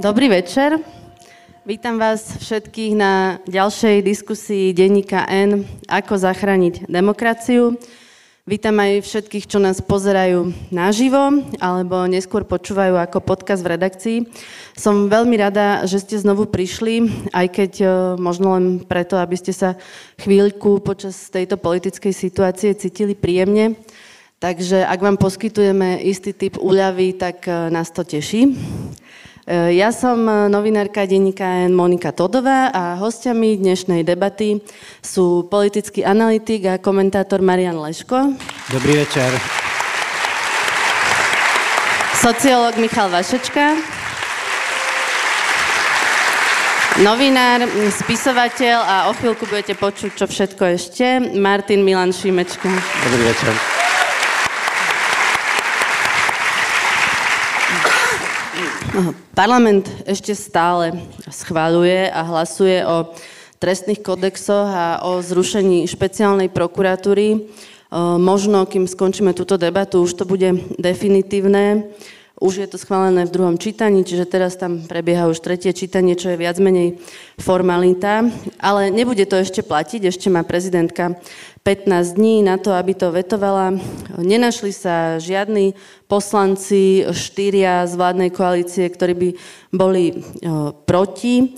Dobrý večer. Vítam vás všetkých na ďalšej diskusii denníka N Ako zachrániť demokraciu. Vítam aj všetkých, čo nás pozerajú naživo alebo neskôr počúvajú ako podcast v redakcii. Som veľmi rada, že ste znovu prišli, aj keď e, možno len preto, aby ste sa chvíľku počas tejto politickej situácie cítili príjemne. Takže ak vám poskytujeme istý typ úľavy, tak e, nás to teší. E, ja som e, novinárka denníka N Monika Todová a hostiami dnešnej debaty sú politický analytik a komentátor Marian Leško. Dobrý večer. Sociológ Michal Vašečka. Novinár, spisovateľ a o chvíľku budete počuť, čo všetko ešte. Martin Milan Šimečka. Dobrý večer. Parlament ešte stále schváľuje a hlasuje o trestných kodexoch a o zrušení špeciálnej prokuratúry. Možno, kým skončíme túto debatu, už to bude definitívne. Už je to schválené v druhom čítaní, čiže teraz tam prebieha už tretie čítanie, čo je viac menej formalita. Ale nebude to ešte platiť, ešte má prezidentka 15 dní na to, aby to vetovala. Nenašli sa žiadni poslanci, štyria z vládnej koalície, ktorí by boli proti.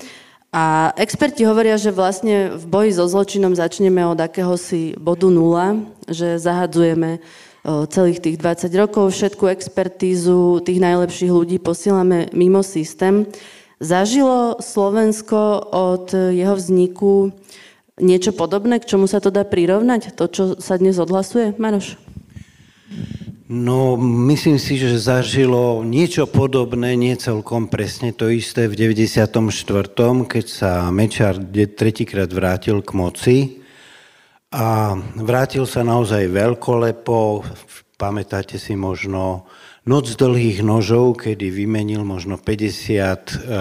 A experti hovoria, že vlastne v boji so zločinom začneme od akéhosi bodu nula, že zahadzujeme celých tých 20 rokov, všetku expertízu tých najlepších ľudí posielame mimo systém. Zažilo Slovensko od jeho vzniku niečo podobné, k čomu sa to dá prirovnať? To, čo sa dnes odhlasuje? Maroš? No, myslím si, že zažilo niečo podobné, nie celkom presne to isté v 94., keď sa Mečar tretíkrát vrátil k moci a vrátil sa naozaj veľkolepo, pamätáte si možno Noc dlhých nožov, kedy vymenil možno 50 e,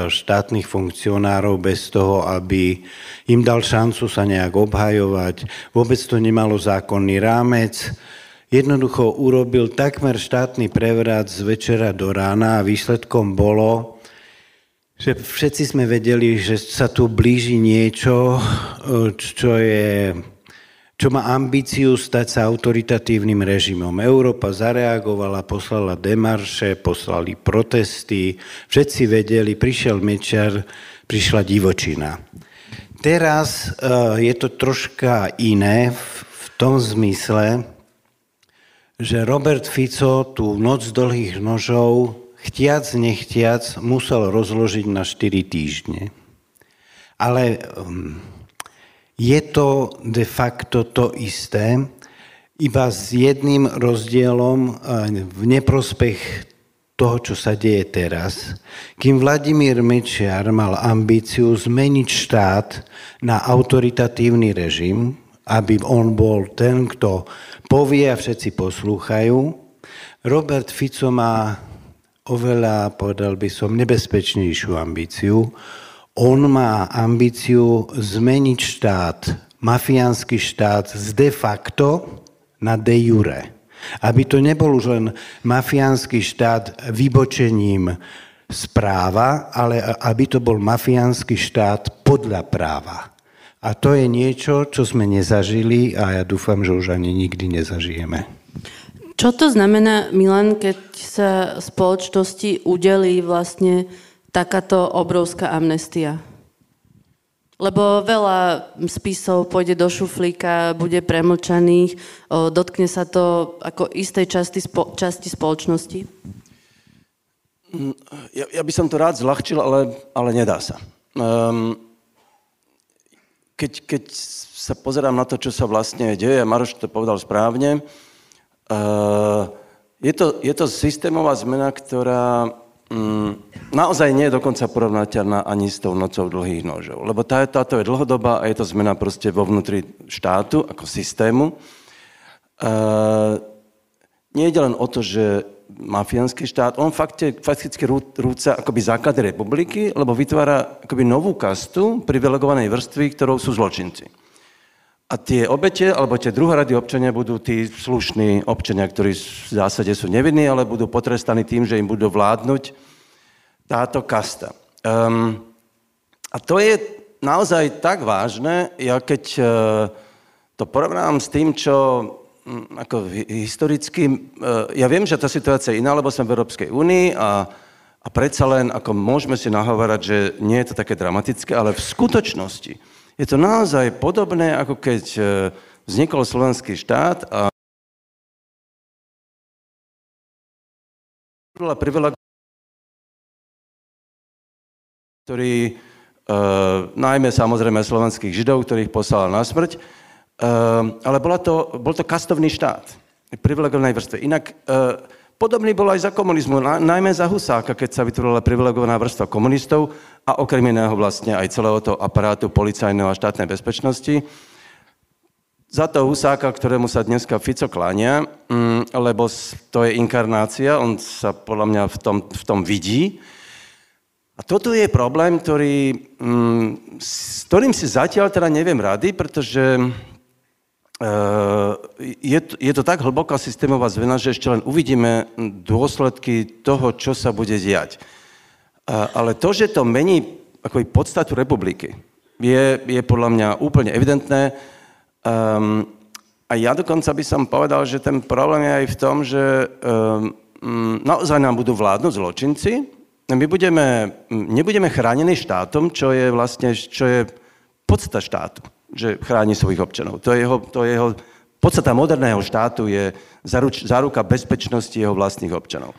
štátnych funkcionárov bez toho, aby im dal šancu sa nejak obhajovať. Vôbec to nemalo zákonný rámec. Jednoducho urobil takmer štátny prevrat z večera do rána a výsledkom bolo, že všetci sme vedeli, že sa tu blíži niečo, e, čo je čo má ambíciu stať sa autoritatívnym režimom. Európa zareagovala, poslala demarše, poslali protesty, všetci vedeli, prišiel Mečar, prišla divočina. Teraz uh, je to troška iné v, tom zmysle, že Robert Fico tú noc dlhých nožov chtiac, nechtiac musel rozložiť na 4 týždne. Ale um, je to de facto to isté, iba s jedným rozdielom eh, v neprospech toho, čo sa deje teraz. Kým Vladimír Mečiar mal ambíciu zmeniť štát na autoritatívny režim, aby on bol ten, kto povie a všetci poslúchajú, Robert Fico má oveľa, povedal by som, nebezpečnejšiu ambíciu, on má ambíciu zmeniť štát, mafiánsky štát z de facto na de jure. Aby to nebol už len mafiánsky štát vybočením z ale aby to bol mafiánsky štát podľa práva. A to je niečo, čo sme nezažili a ja dúfam, že už ani nikdy nezažijeme. Čo to znamená, Milan, keď sa spoločnosti udelí vlastne takáto obrovská amnestia? Lebo veľa spisov pôjde do šuflíka, bude premlčaných, dotkne sa to ako istej časti, spo, časti spoločnosti? Mm, ja, ja by som to rád zľahčil, ale, ale nedá sa. Um, keď, keď sa pozerám na to, čo sa vlastne deje, Maroš to povedal správne, uh, je, to, je to systémová zmena, ktorá naozaj nie je dokonca porovnateľná ani s tou nocou dlhých nožov. Lebo tá, táto je dlhodobá a je to zmena proste vo vnútri štátu, ako systému. E, nie ide len o to, že mafiánsky štát, on fakte, fakticky rúca akoby základy republiky, lebo vytvára akoby novú kastu privilegovanej vrstvy, ktorou sú zločinci. A tie obete, alebo tie druhorady občania budú tí slušní občania, ktorí v zásade sú nevinní, ale budú potrestaní tým, že im budú vládnuť táto kasta. Um, a to je naozaj tak vážne, ja keď uh, to porovnám s tým, čo um, ako historicky, uh, ja viem, že tá situácia je iná, lebo som v Európskej únii a, a predsa len, ako môžeme si nahovárať, že nie je to také dramatické, ale v skutočnosti je to naozaj podobné, ako keď uh, vznikol slovenský štát a ktorý, uh, najmä samozrejme slovenských židov, ktorých poslal na smrť, uh, ale bola to, bol to kastovný štát, privilegovanej vrstve. Inak uh, podobný bol aj za komunizmu, na, najmä za Husáka, keď sa vytvorila privilegovaná vrstva komunistov a okrem iného vlastne aj celého toho aparátu policajného a štátnej bezpečnosti. Za to Husáka, ktorému sa dneska Fico kláňa, um, lebo to je inkarnácia, on sa podľa mňa v tom, v tom vidí, a toto je problém, ktorý, mm, s ktorým si zatiaľ teda neviem rady, pretože je, je to tak hlboká systémová zvena, že ešte len uvidíme dôsledky toho, čo sa bude diať. Ale to, že to mení ako podstatu republiky, je, je podľa mňa úplne evidentné. Um, a ja dokonca by som povedal, že ten problém je aj v tom, že um, naozaj nám budú vládnuť zločinci, my budeme, nebudeme chránení štátom, čo je vlastne, čo je podstata štátu, že chráni svojich občanov. To je jeho, to je jeho podstata moderného štátu je zaruč, záruka bezpečnosti jeho vlastných občanov.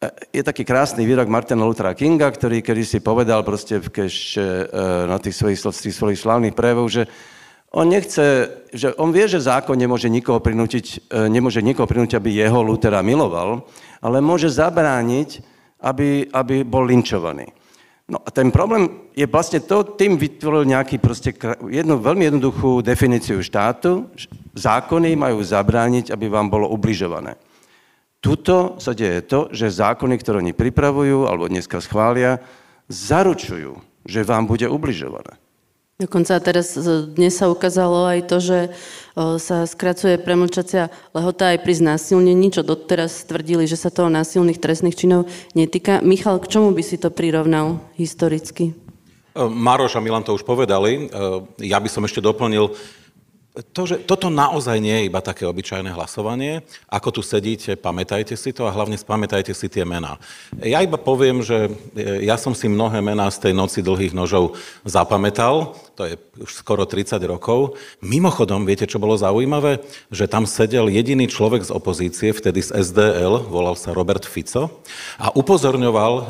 E, je taký krásny výrok Martina Luthera Kinga, ktorý kedy si povedal proste v keš, e, na tých svojich, tých svojich slavných prejavov, že on nechce, že on vie, že zákon nemôže nikoho prinútiť, e, nemôže nikoho prinútiť, aby jeho Luthera miloval, ale môže zabrániť, aby, aby bol linčovaný. No a ten problém je vlastne to, tým vytvoril nejaký proste jednu veľmi jednoduchú definíciu štátu. Zákony majú zabrániť, aby vám bolo ubližované. Tuto sa deje to, že zákony, ktoré oni pripravujú alebo dneska schvália, zaručujú, že vám bude ubližované. Dokonca teraz e, dnes sa ukázalo aj to, že e, sa skracuje premlčacia lehota aj pri znásilnení, čo doteraz tvrdili, že sa toho násilných trestných činov netýka. Michal, k čomu by si to prirovnal historicky? E, Maroš a Milan to už povedali. Ja by som ešte doplnil, to, že toto naozaj nie je iba také obyčajné hlasovanie. Ako tu sedíte, pamätajte si to a hlavne spamätajte si tie mená. Ja iba poviem, že ja som si mnohé mená z tej noci dlhých nožov zapamätal to je už skoro 30 rokov. Mimochodom, viete, čo bolo zaujímavé? Že tam sedel jediný človek z opozície, vtedy z SDL, volal sa Robert Fico, a upozorňoval e,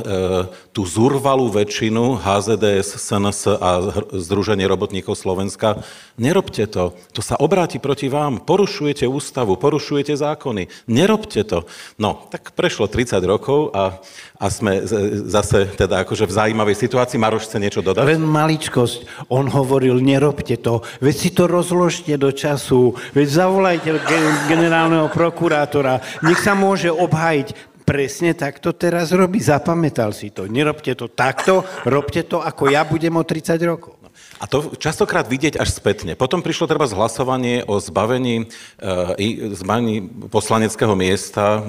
tú zurvalú väčšinu HZDS, SNS a Združenie robotníkov Slovenska, nerobte to, to sa obráti proti vám, porušujete ústavu, porušujete zákony, nerobte to. No, tak prešlo 30 rokov a a sme zase teda akože v zaujímavej situácii. Maroš chce niečo dodať? Len maličkosť. On hovoril, nerobte to, veď si to rozložte do času, veď zavolajte generálneho prokurátora, nech sa môže obhajiť. Presne tak to teraz robí, zapamätal si to. Nerobte to takto, robte to, ako ja budem o 30 rokov. A to častokrát vidieť až spätne. Potom prišlo treba zhlasovanie o zbavení, e, zbavení poslaneckého miesta e,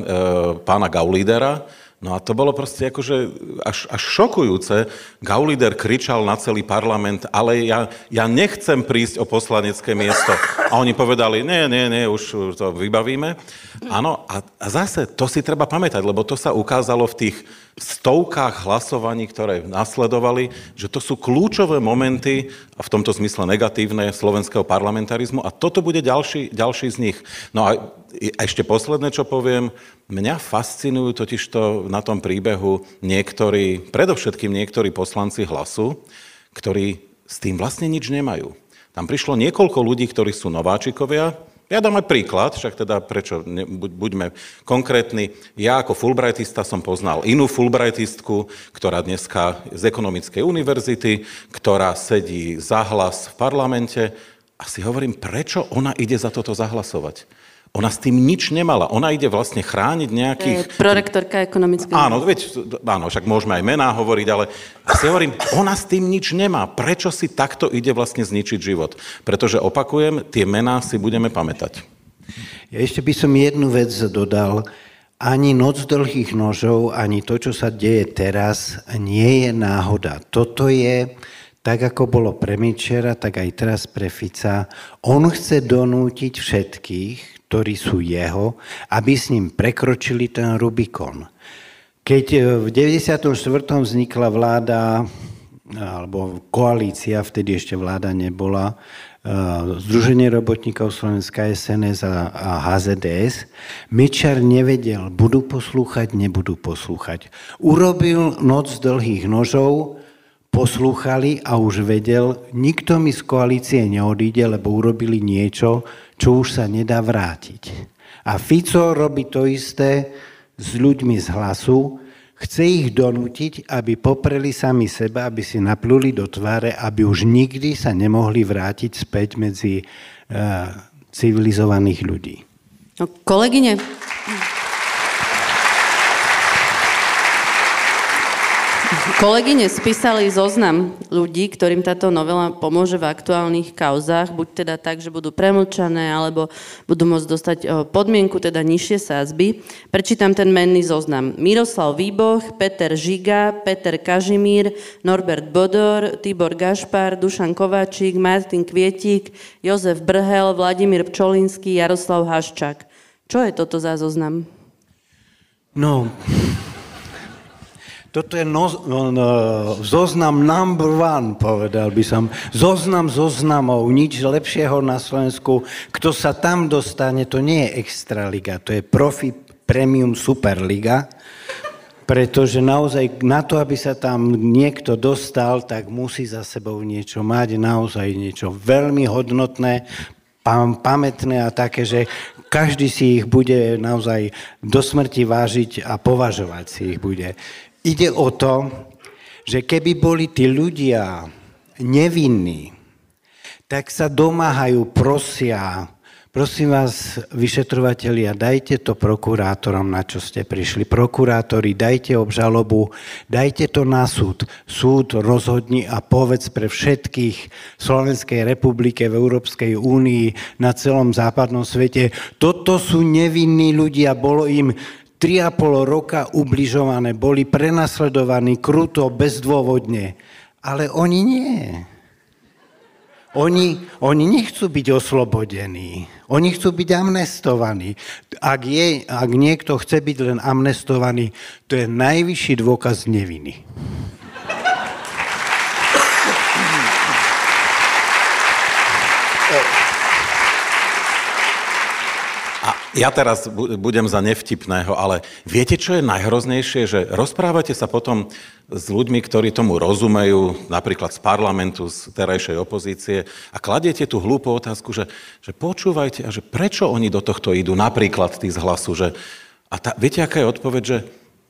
pána Gaulídera, No a to bolo proste akože až, až šokujúce. Gaulider kričal na celý parlament, ale ja, ja nechcem prísť o poslanecké miesto. A oni povedali, nie, nie, nie, už to vybavíme. Áno, a, a zase to si treba pamätať, lebo to sa ukázalo v tých stovkách hlasovaní, ktoré nasledovali, že to sú kľúčové momenty, a v tomto zmysle negatívne, slovenského parlamentarizmu a toto bude ďalší, ďalší z nich. No a ešte posledné, čo poviem, mňa fascinujú totižto na tom príbehu niektorí, predovšetkým niektorí poslanci hlasu, ktorí s tým vlastne nič nemajú. Tam prišlo niekoľko ľudí, ktorí sú nováčikovia, ja dám aj príklad, však teda prečo, ne, buďme konkrétni. Ja ako Fulbrightista som poznal inú Fulbrightistku, ktorá dneska z ekonomickej univerzity, ktorá sedí za hlas v parlamente a si hovorím, prečo ona ide za toto zahlasovať? Ona s tým nič nemala. Ona ide vlastne chrániť nejakých... Je prorektorka ekonomickej... Áno, veď, áno, však môžeme aj mená hovoriť, ale si hovorím, ona s tým nič nemá. Prečo si takto ide vlastne zničiť život? Pretože opakujem, tie mená si budeme pamätať. Ja ešte by som jednu vec dodal. ani noc dlhých nožov, ani to, čo sa deje teraz, nie je náhoda. Toto je, tak ako bolo pre Mičera, tak aj teraz pre Fica. On chce donútiť všetkých, ktorí sú jeho, aby s ním prekročili ten Rubikon. Keď v 94. vznikla vláda, alebo koalícia, vtedy ešte vláda nebola, Združenie robotníkov Slovenska SNS a HZDS, Mečar nevedel, budú poslúchať, nebudú poslúchať. Urobil noc dlhých nožov, poslúchali a už vedel, nikto mi z koalície neodíde, lebo urobili niečo, čo už sa nedá vrátiť. A Fico robí to isté s ľuďmi z hlasu, Chce ich donútiť, aby popreli sami seba, aby si napluli do tváre, aby už nikdy sa nemohli vrátiť späť medzi uh, civilizovaných ľudí. No, kolegyne, Kolegyne spísali zoznam ľudí, ktorým táto novela pomôže v aktuálnych kauzách, buď teda tak, že budú premlčané, alebo budú môcť dostať podmienku, teda nižšie sázby. Prečítam ten menný zoznam. Miroslav Výboch, Peter Žiga, Peter Kažimír, Norbert Bodor, Tibor Gašpar, Dušan Kováčik, Martin Kvietík, Jozef Brhel, Vladimír Pčolinský, Jaroslav Haščák. Čo je toto za zoznam? No, toto je no, no, no, zoznam number one, povedal by som. Zoznam zoznamov, nič lepšieho na Slovensku. Kto sa tam dostane, to nie je extraliga, to je profi premium superliga, pretože naozaj na to, aby sa tam niekto dostal, tak musí za sebou niečo mať, naozaj niečo veľmi hodnotné, pam, pamätné a také, že každý si ich bude naozaj do smrti vážiť a považovať si ich bude. Ide o to, že keby boli tí ľudia nevinní, tak sa domáhajú, prosia, prosím vás, vyšetrovatelia, dajte to prokurátorom, na čo ste prišli. Prokurátori, dajte obžalobu, dajte to na súd. Súd rozhodni a povedz pre všetkých v Slovenskej republike, v Európskej únii, na celom západnom svete, toto sú nevinní ľudia, bolo im 3,5 roka ubližované, boli prenasledovaní kruto, bezdôvodne. Ale oni nie. Oni, oni nechcú byť oslobodení. Oni chcú byť amnestovaní. Ak, je, ak niekto chce byť len amnestovaný, to je najvyšší dôkaz neviny. Ja teraz budem za nevtipného, ale viete, čo je najhroznejšie? Že rozprávate sa potom s ľuďmi, ktorí tomu rozumejú, napríklad z parlamentu, z terajšej opozície a kladiete tú hlúpu otázku, že, že počúvajte a že prečo oni do tohto idú, napríklad tí z hlasu, že a tá, viete, aká je odpoveď, že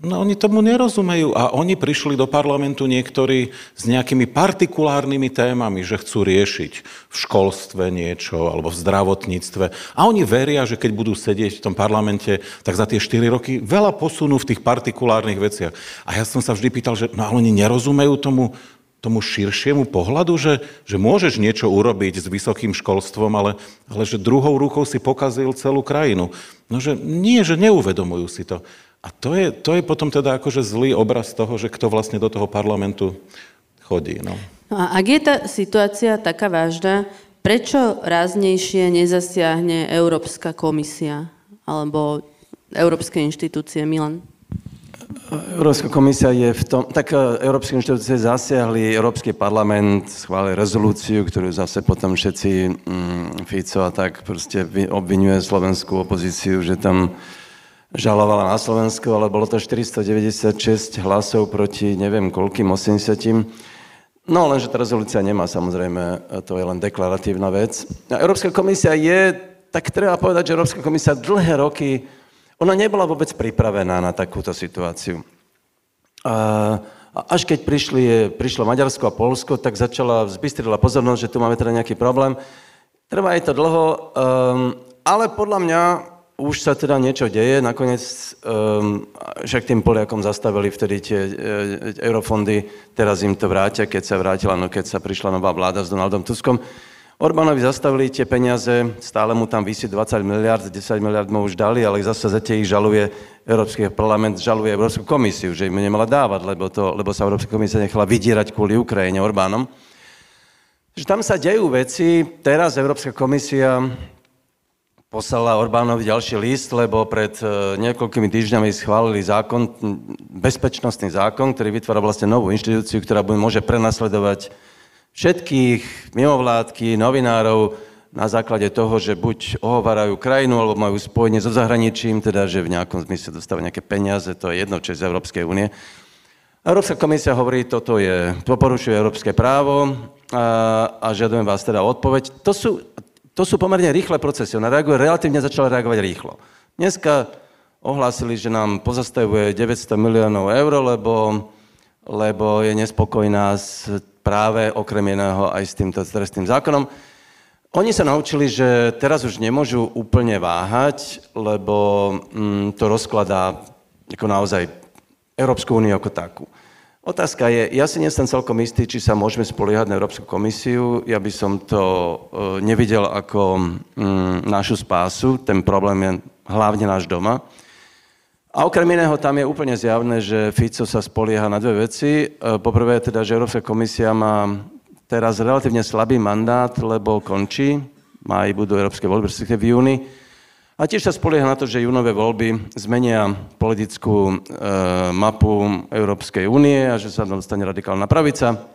No oni tomu nerozumejú a oni prišli do parlamentu niektorí s nejakými partikulárnymi témami, že chcú riešiť v školstve niečo alebo v zdravotníctve. A oni veria, že keď budú sedieť v tom parlamente, tak za tie 4 roky veľa posunú v tých partikulárnych veciach. A ja som sa vždy pýtal, že no oni nerozumejú tomu, tomu širšiemu pohľadu, že, že môžeš niečo urobiť s vysokým školstvom, ale, ale že druhou rukou si pokazil celú krajinu. No že nie, že neuvedomujú si to. A to je, to je potom teda akože zlý obraz toho, že kto vlastne do toho parlamentu chodí. No. No a ak je tá situácia taká vážna, prečo ráznejšie nezasiahne Európska komisia alebo Európske inštitúcie? Milan? Európska komisia je v tom, tak e, Európske inštitúcie zasiahli, Európsky parlament schválil rezolúciu, ktorú zase potom všetci mm, Fico a tak proste obvinuje slovenskú opozíciu, že tam žalovala na Slovensku, ale bolo to 496 hlasov proti neviem koľkým, 80. No lenže tá rezolúcia nemá samozrejme, to je len deklaratívna vec. A Európska komisia je, tak treba povedať, že Európska komisia dlhé roky, ona nebola vôbec pripravená na takúto situáciu. A až keď prišli, prišlo Maďarsko a Polsko, tak začala, zbystrila pozornosť, že tu máme teda nejaký problém. Trvá je to dlho, um, ale podľa mňa už sa teda niečo deje, nakoniec um, však tým Poliakom zastavili vtedy tie e, eurofondy, teraz im to vrátia, keď sa vrátila, no keď sa prišla nová vláda s Donaldom Tuskom. Orbánovi zastavili tie peniaze, stále mu tam vysí 20 miliard, 10 miliard mu už dali, ale zase ich žaluje Európsky parlament, žaluje Európsku komisiu, že im nemala dávať, lebo, to, lebo sa Európska komisia nechala vydierať kvôli Ukrajine Orbánom. Že tam sa dejú veci, teraz Európska komisia poslala Orbánovi ďalší list, lebo pred e, niekoľkými týždňami schválili zákon, bezpečnostný zákon, ktorý vytvára vlastne novú inštitúciu, ktorá môže prenasledovať všetkých mimovládky, novinárov na základe toho, že buď ohovarajú krajinu, alebo majú spojenie so zahraničím, teda že v nejakom zmysle dostávajú nejaké peniaze, to je jedno, čo je z Európskej únie. Európska komisia hovorí, toto je, to porušuje európske právo a, a žiadujem vás teda odpoveď. To sú, to sú pomerne rýchle procesy. Ona reaguje, relatívne začala reagovať rýchlo. Dneska ohlásili, že nám pozastavuje 900 miliónov eur, lebo, lebo je nespokojná s práve okrem iného aj s týmto trestným zákonom. Oni sa naučili, že teraz už nemôžu úplne váhať, lebo mm, to rozkladá ako naozaj Európsku úniu ako takú. Otázka je, ja si nie som celkom istý, či sa môžeme spoliehať na Európsku komisiu. Ja by som to e, nevidel ako mm, našu spásu. Ten problém je hlavne náš doma. A okrem iného tam je úplne zjavné, že Fico sa spolieha na dve veci. E, poprvé teda, že Európska komisia má teraz relatívne slabý mandát, lebo končí. Maj budú európske voľby, v júni. A tiež sa spolieha na to, že júnové voľby zmenia politickú e, mapu Európskej únie a že sa dostane radikálna pravica.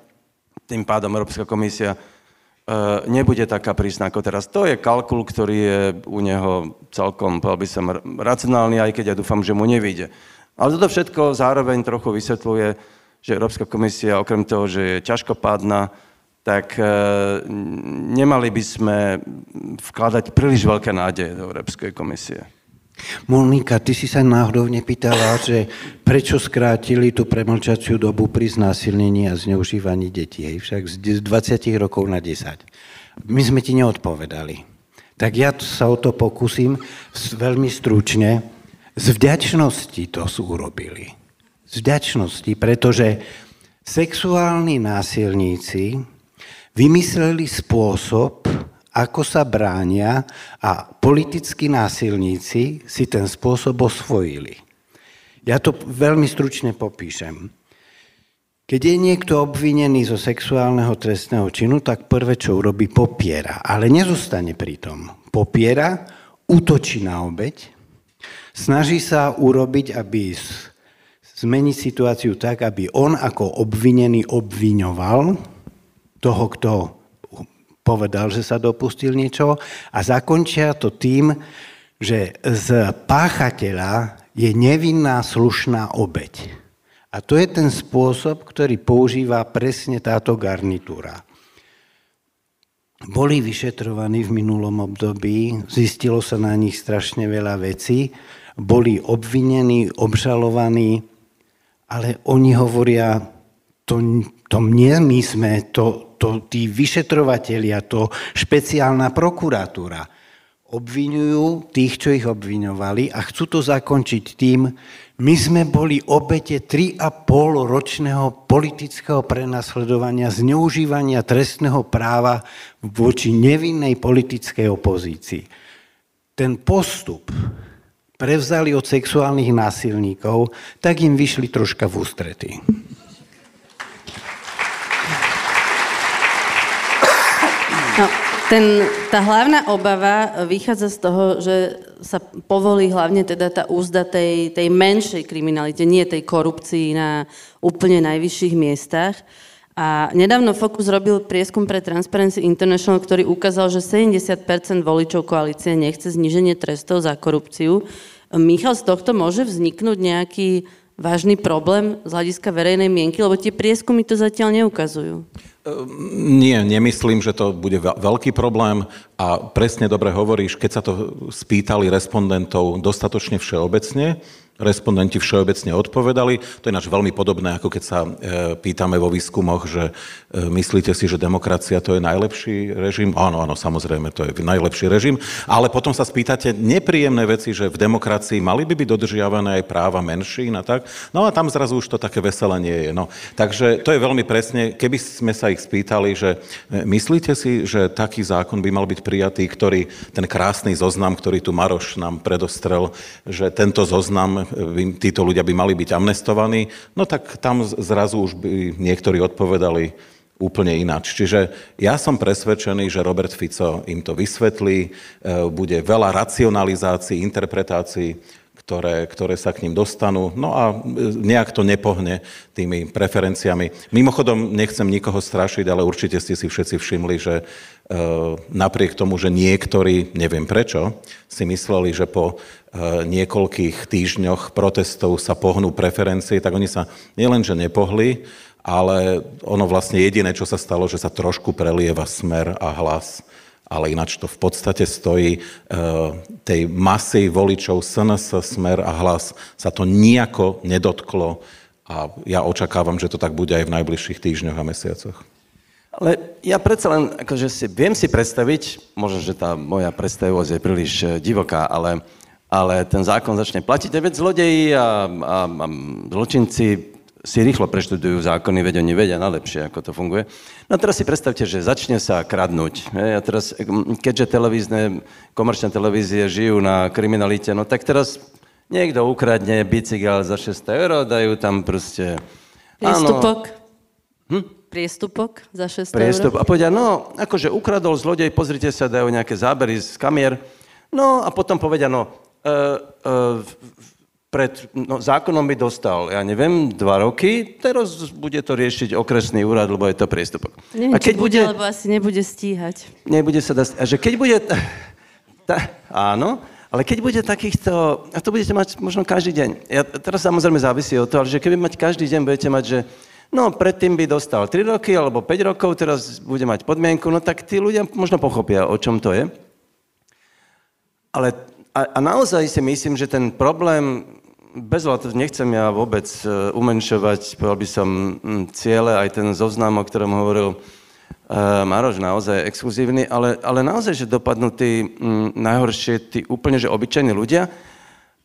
Tým pádom Európska komisia E, nebude taká prísna ako teraz. To je kalkul, ktorý je u neho celkom, povedal by som, racionálny, aj keď ja dúfam, že mu nevíde. Ale toto všetko zároveň trochu vysvetľuje, že Európska komisia, okrem toho, že je ťažkopádna, tak e, nemali by sme vkladať príliš veľké nádeje do Európskej komisie. Monika, ty si sa náhodou nepýtala, že prečo skrátili tú premlčaciu dobu pri znásilnení a zneužívaní detí, hej? však z 20 rokov na 10. My sme ti neodpovedali. Tak ja sa o to pokúsim veľmi stručne. Z vďačnosti to sú urobili. Z vďačnosti, pretože sexuálni násilníci vymysleli spôsob, ako sa bránia a politickí násilníci si ten spôsob osvojili. Ja to veľmi stručne popíšem. Keď je niekto obvinený zo sexuálneho trestného činu, tak prvé, čo urobí, popiera. Ale nezostane pri tom. Popiera, útočí na obeď, snaží sa urobiť, aby zmeniť situáciu tak, aby on ako obvinený obviňoval toho, kto povedal, že sa dopustil niečo a zakončia to tým, že z páchateľa je nevinná slušná obeď. A to je ten spôsob, ktorý používa presne táto garnitúra. Boli vyšetrovaní v minulom období, zistilo sa na nich strašne veľa vecí, boli obvinení, obžalovaní, ale oni hovoria, to, to nie my sme, to, to tí vyšetrovatelia, to špeciálna prokuratúra obvinujú tých, čo ich obviňovali a chcú to zakončiť tým, my sme boli obete 3,5 ročného politického prenasledovania, zneužívania trestného práva voči nevinnej politickej opozícii. Ten postup prevzali od sexuálnych násilníkov, tak im vyšli troška v ústrety. No, ten, tá hlavná obava vychádza z toho, že sa povolí hlavne teda tá úzda tej, tej menšej kriminalite, nie tej korupcii na úplne najvyšších miestach. A nedávno Focus robil prieskum pre Transparency International, ktorý ukázal, že 70% voličov koalície nechce zníženie trestov za korupciu. Michal, z tohto môže vzniknúť nejaký vážny problém z hľadiska verejnej mienky, lebo tie prieskumy to zatiaľ neukazujú. Nie, nemyslím, že to bude veľký problém a presne dobre hovoríš, keď sa to spýtali respondentov dostatočne všeobecne, respondenti všeobecne odpovedali. To je náš veľmi podobné, ako keď sa e, pýtame vo výskumoch, že e, myslíte si, že demokracia to je najlepší režim? Áno, áno, samozrejme, to je najlepší režim. Ale potom sa spýtate nepríjemné veci, že v demokracii mali by byť dodržiavané aj práva menšín a tak. No a tam zrazu už to také veselé nie je. No. Takže to je veľmi presne, keby sme sa ich spýtali, že e, myslíte si, že taký zákon by mal byť prijatý, ktorý, ten krásny zoznam, ktorý tu Maroš nám predostrel, že tento zoznam, by, títo ľudia by mali byť amnestovaní, no tak tam zrazu už by niektorí odpovedali, úplne ináč. Čiže ja som presvedčený, že Robert Fico im to vysvetlí, e, bude veľa racionalizácií, interpretácií, ktoré, ktoré sa k ním dostanú, no a e, nejak to nepohne tými preferenciami. Mimochodom, nechcem nikoho strašiť, ale určite ste si všetci všimli, že napriek tomu, že niektorí, neviem prečo, si mysleli, že po niekoľkých týždňoch protestov sa pohnú preferencie, tak oni sa nielenže nepohli, ale ono vlastne jediné, čo sa stalo, že sa trošku prelieva smer a hlas, ale ináč to v podstate stojí e, tej masy voličov SNS, smer a hlas sa to nejako nedotklo a ja očakávam, že to tak bude aj v najbližších týždňoch a mesiacoch. Ale ja predsa len, akože si, viem si predstaviť, možno, že tá moja predstavivosť je príliš e, divoká, ale, ale ten zákon začne platiť, a veď zlodeji a, a, a zločinci si rýchlo preštudujú zákony, veď oni vedia najlepšie, ako to funguje. No a teraz si predstavte, že začne sa kradnúť. A teraz, keďže televízne, komerčné televízie žijú na kriminalite, no tak teraz niekto ukradne bicykel za 600 eur, dajú tam proste... Priestupok. Hm? Priestupok za 600 Priestup. eur. A povedia, no, akože ukradol zlodej, pozrite sa, dajú nejaké zábery z kamier. No a potom povedia, no, uh, uh, pred no, zákonom by dostal, ja neviem, dva roky, teraz bude to riešiť okresný úrad, lebo je to priestupok. Neviem, a keď bude, bude, lebo asi nebude stíhať. Nebude sa dať, a že keď bude, tá, áno, ale keď bude takýchto, a to budete mať možno každý deň. Ja, teraz samozrejme závisí od toho, ale že keby mať každý deň, budete mať, že no predtým by dostal 3 roky alebo 5 rokov, teraz bude mať podmienku, no tak tí ľudia možno pochopia, o čom to je. Ale a, a naozaj si myslím, že ten problém bez to nechcem ja vôbec e, umenšovať, povedal by som, ciele, aj ten zoznam, o ktorom hovoril uh, Maroš, naozaj exkluzívny, ale, ale naozaj, že dopadnú tí m, najhoršie, tí úplne, že obyčajní ľudia.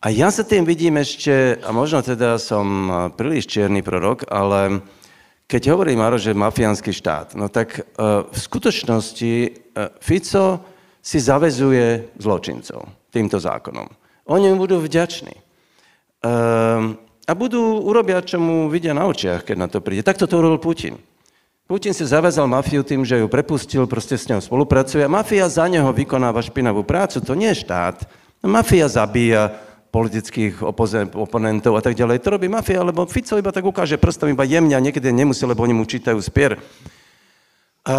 A ja sa tým vidím ešte, a možno teda som e, príliš čierny prorok, ale keď hovorí Maroš, že mafiánsky štát, no tak uh, v skutočnosti uh, Fico si zavezuje zločincov týmto zákonom. Oni mu budú vďační. Ehm, a budú urobia, čo mu vidia na očiach, keď na to príde. Takto to urobil Putin. Putin si zavezal mafiu tým, že ju prepustil, proste s ňou spolupracuje a mafia za neho vykonáva špinavú prácu. To nie je štát. Mafia zabíja politických oponentov a tak ďalej. To robí mafia, lebo Fico iba tak ukáže prstom iba jemne a niekedy nemusí, lebo oni mu čítajú spier. A,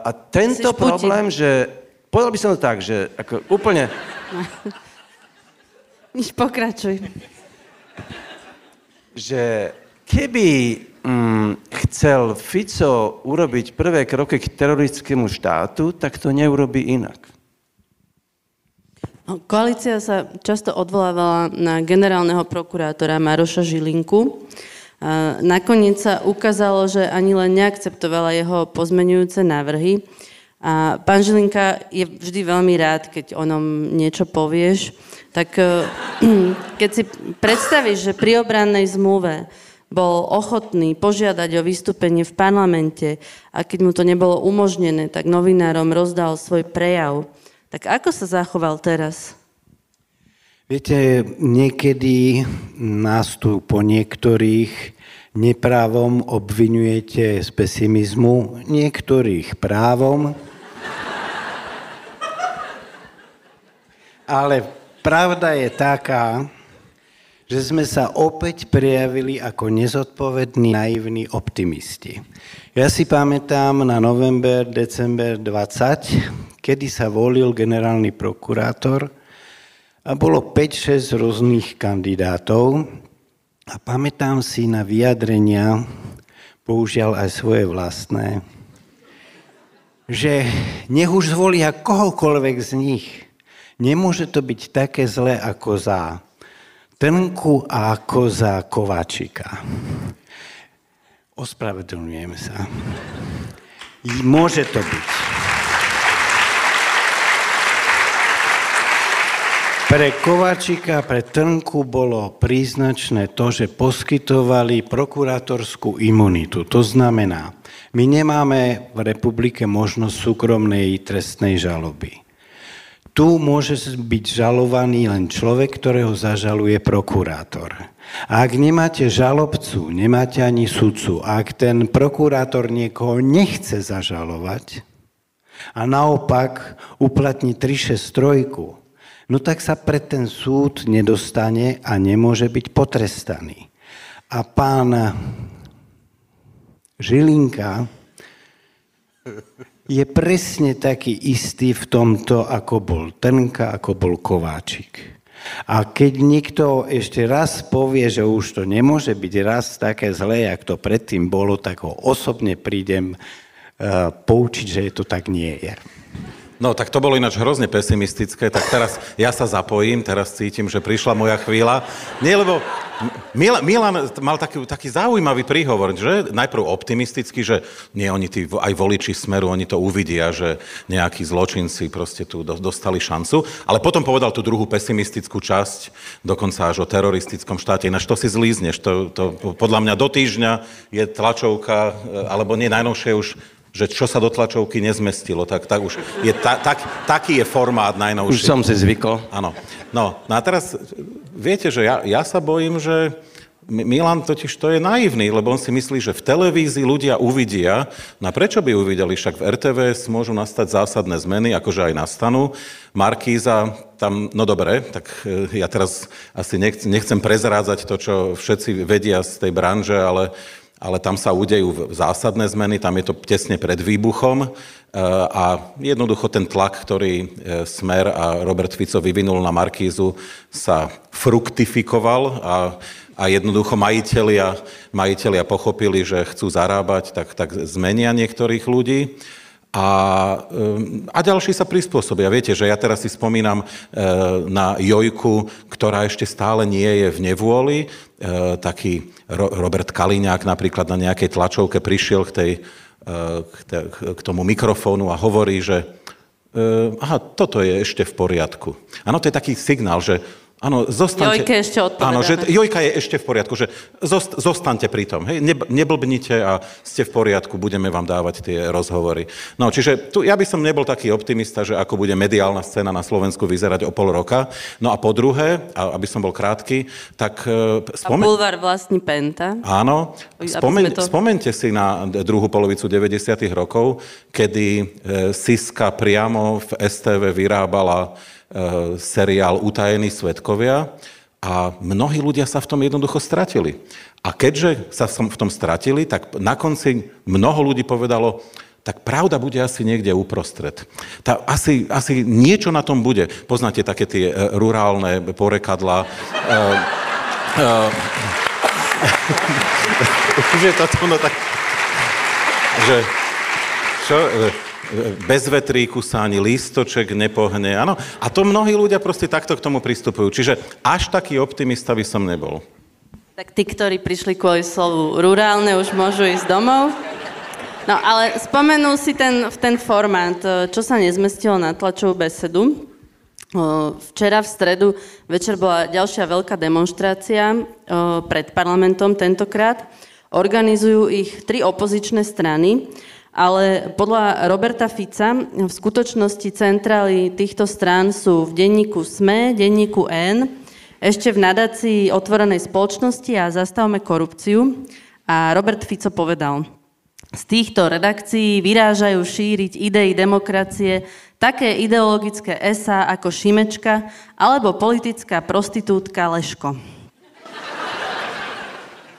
a tento problém, že... Povedal by som to tak, že ako úplne... Nič pokračuj že keby mm, chcel Fico urobiť prvé kroky k teroristickému štátu, tak to neurobi inak. No, koalícia sa často odvolávala na generálneho prokurátora Maroša Žilinku. Nakoniec sa ukázalo, že ani len neakceptovala jeho pozmenujúce návrhy. A pán Žilinka je vždy veľmi rád, keď o ňom niečo povieš tak eh, keď si predstavíš, že pri obrannej zmluve bol ochotný požiadať o vystúpenie v parlamente a keď mu to nebolo umožnené, tak novinárom rozdal svoj prejav. Tak ako sa zachoval teraz? Viete, niekedy nás tu po niektorých neprávom obvinujete z pesimizmu, niektorých právom, ale Pravda je taká, že sme sa opäť prejavili ako nezodpovední, naivní optimisti. Ja si pamätám na november, december 20, kedy sa volil generálny prokurátor a bolo 5-6 rôznych kandidátov a pamätám si na vyjadrenia, použiaľ aj svoje vlastné, že nech už zvolia kohokoľvek z nich – Nemôže to byť také zlé ako za Trnku a ako za Kováčika. Ospravedlňujem sa. Môže to byť. Pre Kovačika, pre Trnku bolo príznačné to, že poskytovali prokurátorskú imunitu. To znamená, my nemáme v republike možnosť súkromnej trestnej žaloby. Tu môže byť žalovaný len človek, ktorého zažaluje prokurátor. A ak nemáte žalobcu, nemáte ani sudcu, ak ten prokurátor niekoho nechce zažalovať a naopak uplatní 363, no tak sa pred ten súd nedostane a nemôže byť potrestaný. A pán Žilinka je presne taký istý v tomto, ako bol Trnka, ako bol Kováčik. A keď niekto ešte raz povie, že už to nemôže byť raz také zlé, jak to predtým bolo, tak ho osobne prídem uh, poučiť, že to tak nie je. No, tak to bolo ináč hrozne pesimistické, tak teraz ja sa zapojím, teraz cítim, že prišla moja chvíľa. Nie, lebo Milan, Milan mal taký, taký zaujímavý príhovor, že najprv optimisticky, že nie, oni tí, aj voliči Smeru, oni to uvidia, že nejakí zločinci proste tu dostali šancu, ale potom povedal tú druhú pesimistickú časť, dokonca až o teroristickom štáte, ináč to si zlízneš, to, to podľa mňa do týždňa je tlačovka, alebo nie najnovšie už že čo sa do tlačovky nezmestilo, tak, tak už je ta, tak, taký je formát najnovší. Už som si zvykol. Áno. No, no a teraz, viete, že ja, ja sa bojím, že Milan totiž to je naivný, lebo on si myslí, že v televízii ľudia uvidia, no prečo by uvideli, však v RTVS môžu nastať zásadné zmeny, akože aj nastanú. Markíza tam, no dobre, tak e, ja teraz asi nechcem, nechcem prezrádzať to, čo všetci vedia z tej branže, ale ale tam sa udejú zásadné zmeny, tam je to tesne pred výbuchom e, a jednoducho ten tlak, ktorý e, Smer a Robert Fico vyvinul na Markízu, sa fruktifikoval a, a jednoducho majiteľia, majiteľia pochopili, že chcú zarábať, tak, tak zmenia niektorých ľudí. A, ehm, a ďalší sa prispôsobia. Viete, že ja teraz si spomínam ehm, na Jojku, ktorá ešte stále nie je v nevôli. Ehm, taký Robert Kaliňák napríklad na nejakej tlačovke prišiel k, tej, te, k tomu mikrofónu a hovorí, že aha, toto je ešte v poriadku. Áno, to je taký signál, že Áno, zostaňte... Jojke ešte odpovedáme. Áno, že Jojka je ešte v poriadku, že zost, zostaňte pri tom, hej, neblbnite a ste v poriadku, budeme vám dávať tie rozhovory. No, čiže tu ja by som nebol taký optimista, že ako bude mediálna scéna na Slovensku vyzerať o pol roka. No a po druhé, a aby som bol krátky, tak... E, spomen... A bulvár vlastní Penta. Áno, spomen... to... spomente si na druhú polovicu 90. rokov, kedy e, Siska priamo v STV vyrábala seriál Utajení svetkovia a mnohí ľudia sa v tom jednoducho stratili. A keďže sa v tom stratili, tak na konci mnoho ľudí povedalo, tak pravda bude asi niekde uprostred. Tá, asi, asi niečo na tom bude. Poznáte také tie uh, rurálne porekadla. Uh, uh, že to tak, že čo, bez vetríku sa ani lístoček nepohne. Áno. A to mnohí ľudia proste takto k tomu pristupujú. Čiže až taký optimista by som nebol. Tak tí, ktorí prišli kvôli slovu rurálne, už môžu ísť domov. No ale spomenul si ten, ten formát, čo sa nezmestilo na tlačovú besedu. Včera v stredu večer bola ďalšia veľká demonstrácia pred parlamentom tentokrát. Organizujú ich tri opozičné strany ale podľa Roberta Fica v skutočnosti centrály týchto strán sú v denníku SME, denníku N, ešte v nadácii otvorenej spoločnosti a zastavme korupciu. A Robert Fico povedal, z týchto redakcií vyrážajú šíriť idei demokracie také ideologické esa ako Šimečka alebo politická prostitútka Leško.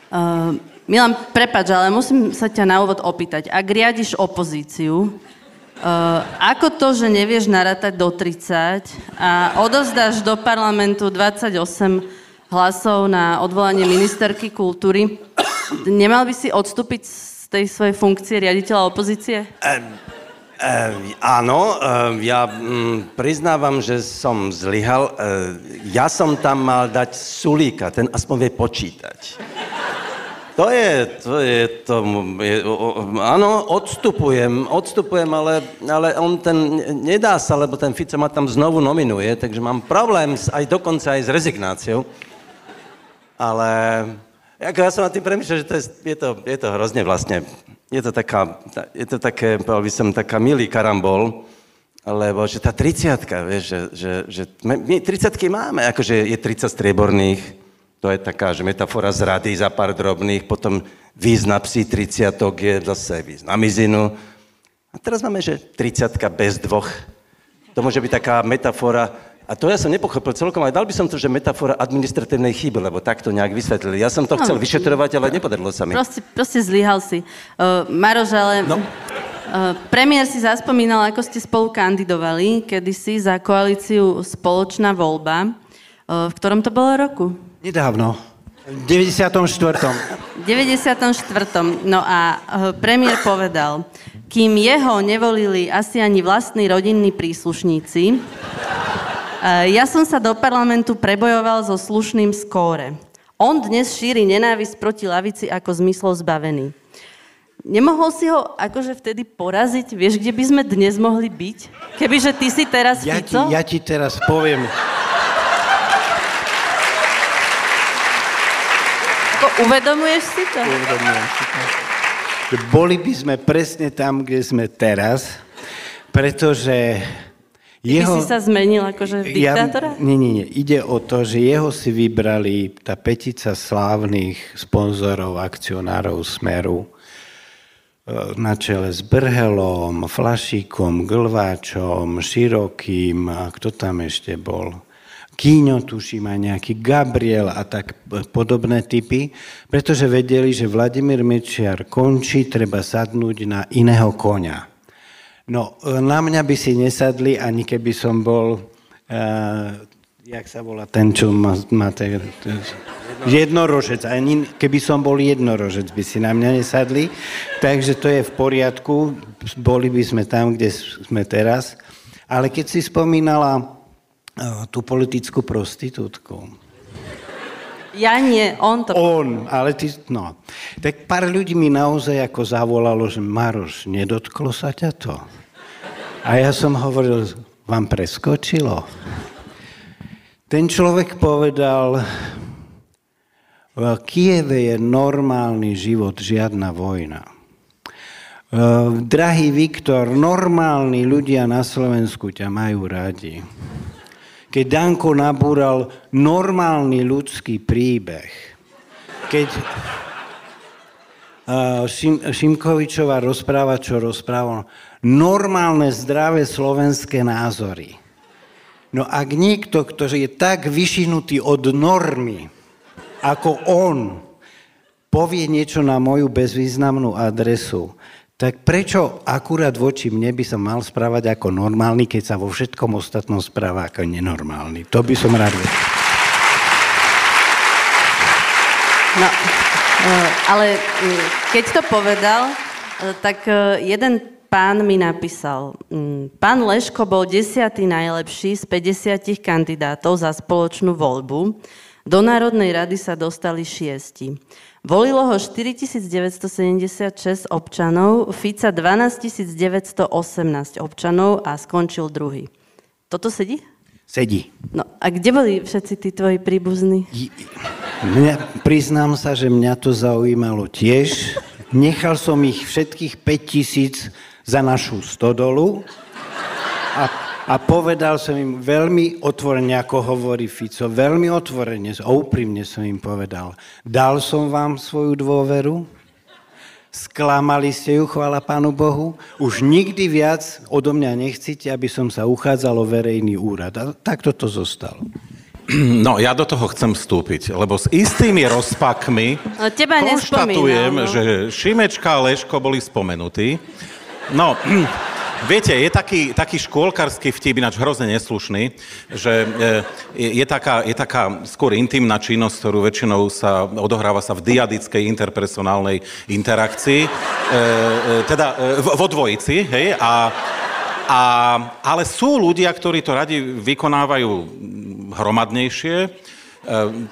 Uh, Milan, prepač, ale musím sa ťa na úvod opýtať. Ak riadiš opozíciu, uh, ako to, že nevieš narátať do 30 a odovzdáš do parlamentu 28 hlasov na odvolanie ministerky kultúry, nemal by si odstúpiť z tej svojej funkcie riaditeľa opozície? Um, Uh, áno, uh, ja um, priznávam, že som zlyhal. Uh, ja som tam mal dať Sulíka, ten aspoň vie počítať. To je, to je, to, je, áno, odstupujem, odstupujem, ale, ale on ten, nedá sa, lebo ten Fico ma tam znovu nominuje, takže mám problém s, aj dokonca aj s rezignáciou. Ale ako ja som na tým premýšľal, že to je, je, to, je to hrozne vlastne, je to taká, je to také, povedal by som, taká milý karambol, lebo že tá 30 vieš, že, že, že my 30 máme, akože je 30 strieborných, to je taká, že metafora z rady za pár drobných, potom víz na psí 30 je zase víz na mizinu. A teraz máme, že 30 bez dvoch. To môže byť taká metafora, a to ja som nepochopil celkom, ale dal by som to, že metafora administratívnej chyby, lebo tak to nejak vysvetlili. Ja som to chcel no, vyšetrovať, ale nepodarilo sa mi. Proste, proste zlyhal si. Uh, Maroš, ale... No. Uh, premiér si zaspomínal, ako ste spolu kandidovali, kedysi za koalíciu Spoločná voľba. Uh, v ktorom to bolo roku? Nedávno. V 94. 94. No a uh, premiér povedal, kým jeho nevolili asi ani vlastní rodinní príslušníci, Eh, ja som sa do parlamentu prebojoval so slušným skóre. On dnes šíri nenávisť proti lavici ako zmyslov zbavený. Nemohol si ho akože vtedy poraziť? Vieš, kde by sme dnes mohli byť? Kebyže ty si teraz ja Fico? Ti, ja ti teraz poviem. Ako uvedomuješ si to? Uvedomujem si to. Boli by sme presne tam, kde sme teraz, pretože jeho, Ty si sa zmenil akože v diktátora? Ja, nie, nie, nie. Ide o to, že jeho si vybrali tá petica slávnych sponzorov, akcionárov Smeru e, na čele s Brhelom, Flašíkom, Glváčom, Širokým a kto tam ešte bol? Kíňo, tuším, aj nejaký Gabriel a tak podobné typy, pretože vedeli, že Vladimír Mečiar končí, treba sadnúť na iného konia. No, na mňa by si nesadli, ani keby som bol, uh, jak sa volá ten, čo má, má te, te, jednorožec. Ani keby som bol jednorožec, by si na mňa nesadli. Takže to je v poriadku, boli by sme tam, kde sme teraz. Ale keď si spomínala tú politickú prostitútku, ja nie, on to... On, ale ty, no. Tak pár ľudí mi naozaj ako zavolalo, že Maroš, nedotklo sa ťa to? A ja som hovoril, vám preskočilo? Ten človek povedal, v Kieve je normálny život, žiadna vojna. Drahý Viktor, normálni ľudia na Slovensku ťa majú radi keď Danko nabúral normálny ľudský príbeh, keď Šim, Šimkovičová rozpráva, čo rozpráva, normálne, zdravé slovenské názory. No ak niekto, kto je tak vyšinutý od normy, ako on, povie niečo na moju bezvýznamnú adresu, tak prečo akurát voči mne by som mal správať ako normálny, keď sa vo všetkom ostatnom správa ako nenormálny? To by som rád vedel. No, eh, ale eh, keď to povedal, eh, tak jeden pán mi napísal, mm, pán Leško bol desiatý najlepší z 50 kandidátov za spoločnú voľbu. Do Národnej rady sa dostali šiesti. Volilo ho 4976 občanov, Fica 12918 občanov a skončil druhý. Toto sedí? Sedí. No a kde boli všetci tí tvoji príbuzní? Mňa, priznám sa, že mňa to zaujímalo tiež. Nechal som ich všetkých 5000 za našu stodolu a a povedal som im veľmi otvorene, ako hovorí Fico, veľmi otvorene a úprimne som im povedal, dal som vám svoju dôveru, sklamali ste ju, chvála Pánu Bohu, už nikdy viac odo mňa nechcíte, aby som sa uchádzal o verejný úrad. A takto to zostalo. No, ja do toho chcem vstúpiť, lebo s istými rozpakmi no, Teba konštatujem, no. že Šimečka a Leško boli spomenutí. No, Viete, je taký, taký škôlkarský vtip, ináč hrozne neslušný, že e, je, je, taká, je taká skôr intimná činnosť, ktorú väčšinou sa odohráva sa v diadickej interpersonálnej interakcii, e, e, teda vo dvojici, hej, a, a, ale sú ľudia, ktorí to radi vykonávajú hromadnejšie,